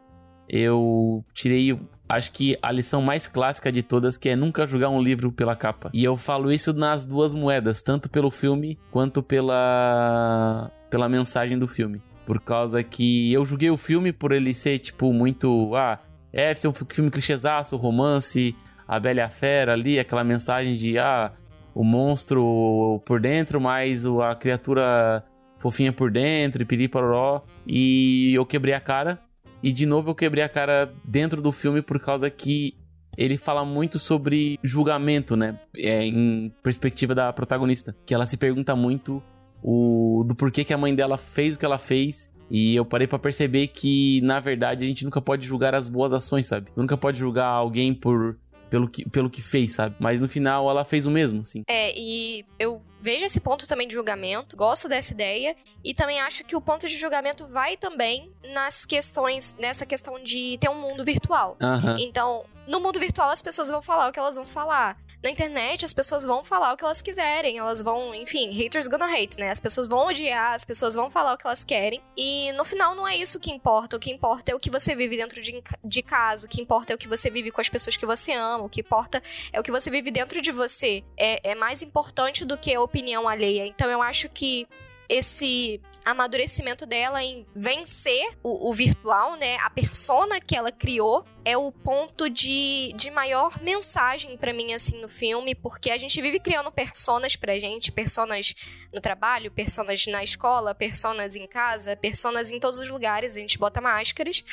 [SPEAKER 3] eu tirei acho que a lição mais clássica de todas que é nunca julgar um livro pela capa. E eu falo isso nas duas moedas, tanto pelo filme quanto pela pela mensagem do filme. Por causa que eu julguei o filme por ele ser tipo muito, ah, é, ser um filme clichêzaço, romance, a Bela e a Fera ali, aquela mensagem de ah, o monstro por dentro, mas a criatura fofinha por dentro, e piriporó. E eu quebrei a cara. E de novo eu quebrei a cara dentro do filme por causa que ele fala muito sobre julgamento, né? É, em perspectiva da protagonista. Que ela se pergunta muito o, do porquê que a mãe dela fez o que ela fez. E eu parei pra perceber que, na verdade, a gente nunca pode julgar as boas ações, sabe? Nunca pode julgar alguém por pelo que, pelo que fez, sabe? Mas no final ela fez o mesmo, assim.
[SPEAKER 4] É, e eu vejo esse ponto também de julgamento, gosto dessa ideia, e também acho que o ponto de julgamento vai também nas questões, nessa questão de ter um mundo virtual. Então, no mundo virtual as pessoas vão falar o que elas vão falar. Na internet as pessoas vão falar o que elas quiserem, elas vão, enfim, haters gonna hate, né? As pessoas vão odiar, as pessoas vão falar o que elas querem. E no final não é isso que importa. O que importa é o que você vive dentro de, de casa, o que importa é o que você vive com as pessoas que você ama, o que importa é o que você vive dentro de você. É, é mais importante do que a opinião alheia. Então eu acho que esse amadurecimento dela em vencer o, o virtual, né? A persona que ela criou é o ponto de, de maior mensagem para mim, assim, no filme, porque a gente vive criando personas pra gente, personas no trabalho, personas na escola, personas em casa, personas em todos os lugares, a gente bota máscaras.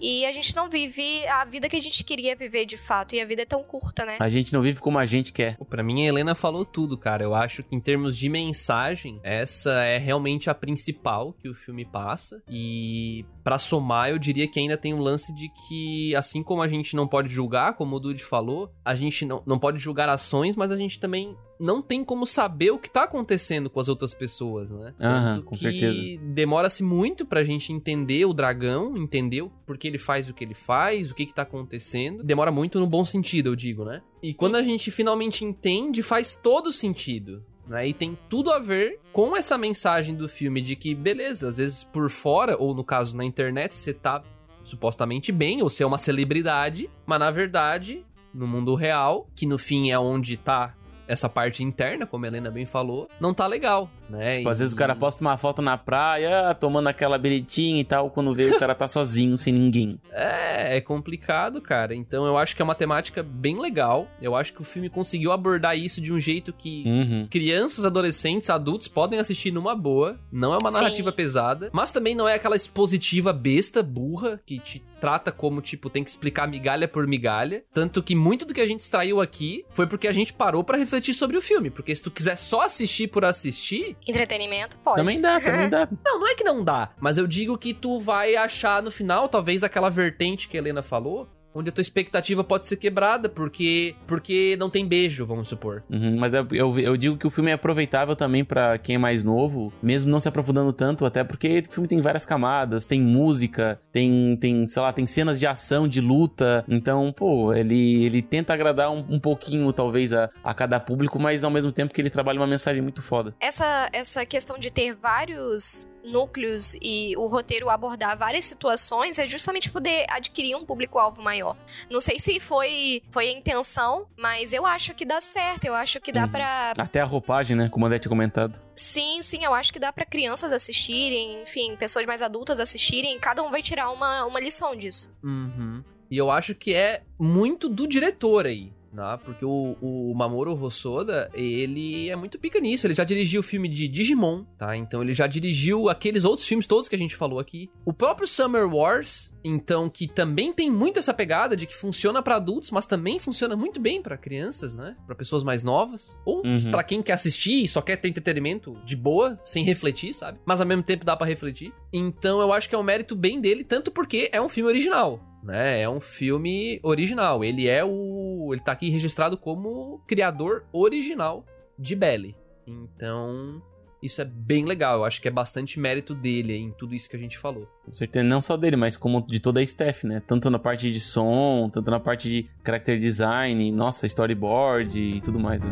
[SPEAKER 4] E a gente não vive a vida que a gente queria viver de fato. E a vida é tão curta, né?
[SPEAKER 3] A gente não vive como a gente quer.
[SPEAKER 2] Pô, Pra mim, a Helena falou tudo, cara. Eu acho que em termos de mensagem, essa é realmente a principal que o filme passa. E pra somar, eu diria que ainda tem um lance de que, assim como a gente não pode julgar, como o Dude falou, a gente não, não pode julgar ações, mas a gente também não tem como saber o que tá acontecendo com as outras pessoas, né?
[SPEAKER 3] Aham, com
[SPEAKER 2] que
[SPEAKER 3] certeza.
[SPEAKER 2] Demora-se muito pra gente entender o dragão, entender o por que ele faz o que ele faz, o que que tá acontecendo. Demora muito no bom sentido, eu digo, né? E quando a gente finalmente entende, faz todo sentido. Né? E tem tudo a ver com essa mensagem do filme de que, beleza, às vezes por fora, ou no caso na internet, você tá supostamente bem, ou você é uma celebridade, mas na verdade, no mundo real, que no fim é onde tá essa parte interna, como a Helena bem falou, não tá legal, né?
[SPEAKER 3] Tipo, às vezes
[SPEAKER 2] E-
[SPEAKER 3] o cara posta uma foto na praia, tomando aquela beletinha e tal, quando vê o cara tá sozinho, sem ninguém.
[SPEAKER 2] É, é complicado, cara. Então eu acho que é uma temática bem legal. Eu acho que o filme conseguiu abordar isso de um jeito que
[SPEAKER 3] Uhum.
[SPEAKER 2] crianças, adolescentes, adultos podem assistir numa boa. Não é uma
[SPEAKER 4] Sim.
[SPEAKER 2] narrativa pesada, mas também não é aquela expositiva besta, burra, que te trata como, tipo, tem que explicar migalha por migalha. Tanto que muito do que a gente extraiu aqui foi porque a gente parou pra refletir sobre o filme. Porque se tu quiser só assistir por assistir,
[SPEAKER 4] Entretenimento, pode.
[SPEAKER 3] Também dá, também dá.
[SPEAKER 2] não, não é que não dá, mas eu digo que tu vai achar no final, talvez aquela vertente que a Helena falou, onde a tua expectativa pode ser quebrada, porque porque não tem beijo, vamos supor.
[SPEAKER 3] Uhum, mas eu, eu, eu digo que o filme é aproveitável também pra quem é mais novo, mesmo não se aprofundando tanto, até porque o filme tem várias camadas, tem música, tem, tem sei lá, tem cenas de ação, de luta. Então, pô, ele, ele tenta agradar um, um pouquinho, talvez, a, a cada público, mas ao mesmo tempo que ele trabalha uma mensagem muito foda.
[SPEAKER 4] Essa, essa questão de ter vários núcleos e o roteiro abordar várias situações é justamente poder adquirir um público-alvo maior. Não sei se foi, foi a intenção, mas eu acho que dá certo. Eu acho que dá
[SPEAKER 3] Uhum.
[SPEAKER 4] pra.
[SPEAKER 3] Até a roupagem, né? Como o André tinha comentado.
[SPEAKER 4] Sim, sim, eu acho que dá pra crianças assistirem, enfim, pessoas mais adultas assistirem. Cada um vai tirar uma, uma lição disso.
[SPEAKER 2] Uhum. E eu acho que é muito do diretor aí. Né? Porque o, o Mamoru Hosoda, ele é muito pica nisso. Ele já dirigiu o filme de Digimon, tá? Então ele já dirigiu aqueles outros filmes todos que a gente falou aqui. O próprio Summer Wars, então, que também tem muito essa pegada de que funciona pra adultos, mas também funciona muito bem pra crianças, né? Pra pessoas mais novas. Ou
[SPEAKER 3] Uhum.
[SPEAKER 2] pra quem quer assistir e só quer ter entretenimento de boa, sem refletir, sabe? Mas ao mesmo tempo dá pra refletir. Então eu acho que é um mérito bem dele, tanto porque é um filme original. Né, é um filme original. Ele é o. Ele tá aqui registrado como criador original de Belly. Então, isso é bem legal. Eu acho que é bastante mérito dele em tudo isso que a gente falou.
[SPEAKER 3] Com certeza, não só dele, mas como de toda a staff, né? Tanto na parte de som, tanto na parte de character design, nossa, storyboard e tudo mais. Né?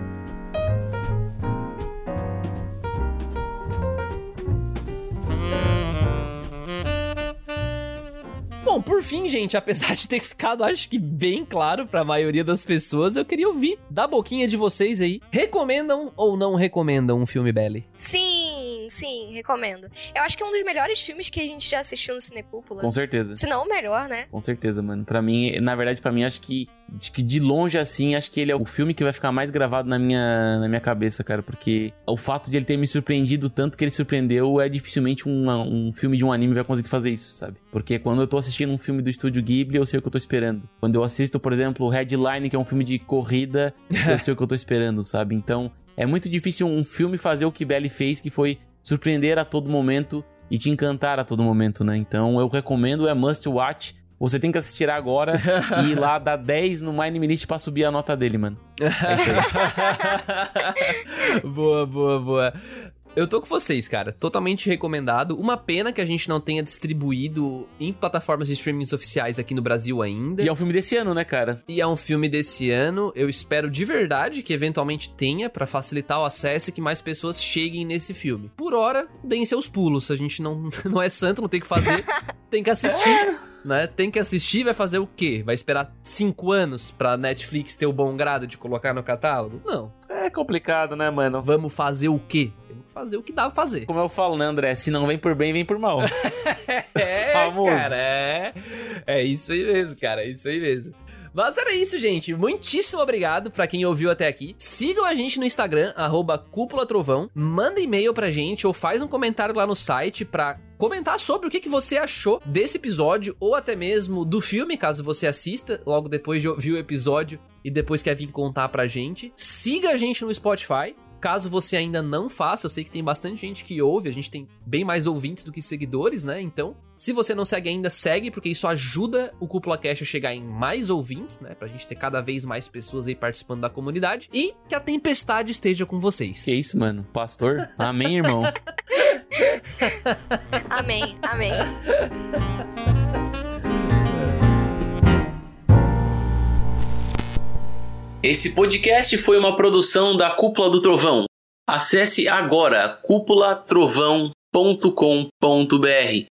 [SPEAKER 2] Por fim, gente, apesar de ter ficado, acho que bem claro pra maioria das pessoas, eu queria ouvir da boquinha de vocês aí. Recomendam ou não recomendam um filme Belly?
[SPEAKER 4] Sim, sim, recomendo. Eu acho que é um dos melhores filmes que a gente já assistiu no Cinecúpula.
[SPEAKER 3] Com certeza.
[SPEAKER 4] Se não o melhor, né?
[SPEAKER 3] Com certeza, mano. Pra mim, na verdade, pra mim, acho que, acho que de longe assim, acho que ele é o filme que vai ficar mais gravado na minha, na minha cabeça, cara. Porque o fato de ele ter me surpreendido tanto que ele surpreendeu é dificilmente um, um filme de um anime vai conseguir fazer isso, sabe? Porque quando eu tô assistindo um filme do estúdio Ghibli, eu sei o que eu tô esperando. Quando eu assisto, por exemplo, o Headline, que é um filme de corrida, eu sei o que eu tô esperando, sabe? Então, é muito difícil um filme fazer o que Belly fez, que foi surpreender a todo momento e te encantar a todo momento, né? Então, eu recomendo, é must watch. Você tem que assistir agora e ir lá dar 10 no My Minute pra subir a nota dele, mano. É isso aí.
[SPEAKER 2] boa, boa, boa. Eu tô com vocês, cara. Totalmente recomendado. Uma pena que a gente não tenha distribuído em plataformas de streamings oficiais aqui no Brasil ainda.
[SPEAKER 3] E é um filme desse ano, né, cara?
[SPEAKER 2] E é um filme desse ano. Eu espero de verdade que eventualmente tenha pra facilitar o acesso e que mais pessoas cheguem nesse filme. Por hora, deem seus pulos. A gente não, não é santo, não tem o que fazer. tem que assistir. Né? Tem que assistir, vai fazer o quê? Vai esperar cinco anos pra Netflix ter o bom grado de colocar no catálogo? Não.
[SPEAKER 3] É complicado, né, mano?
[SPEAKER 2] Vamos fazer o quê? Temos que fazer o que dá pra fazer.
[SPEAKER 3] Como eu falo, né, André? Se não vem por bem, vem por mal.
[SPEAKER 2] é,
[SPEAKER 3] Famoso.
[SPEAKER 2] cara, é. É isso aí mesmo, cara, é isso aí mesmo. Mas era isso, gente. Muitíssimo obrigado pra quem ouviu até aqui. Sigam a gente no Instagram, arroba Cúpula Trovão. Manda e-mail pra gente ou faz um comentário lá no site pra comentar sobre o que, que você achou desse episódio ou até mesmo do filme, caso você assista logo depois de ouvir o episódio e depois quer vir contar pra gente. Siga a gente no Spotify. Caso você ainda não faça, eu sei que tem bastante gente que ouve, a gente tem bem mais ouvintes do que seguidores, né? Então, se você não segue ainda, segue, porque isso ajuda o Cúpula Cash a chegar em mais ouvintes, né? Pra gente ter cada vez mais pessoas aí participando da comunidade e que a tempestade esteja com vocês.
[SPEAKER 3] Que isso, mano? Pastor? Amém, irmão.
[SPEAKER 4] Amém, amém.
[SPEAKER 3] Esse podcast foi uma produção da Cúpula do Trovão. Acesse agora cúpulatrovão.com.br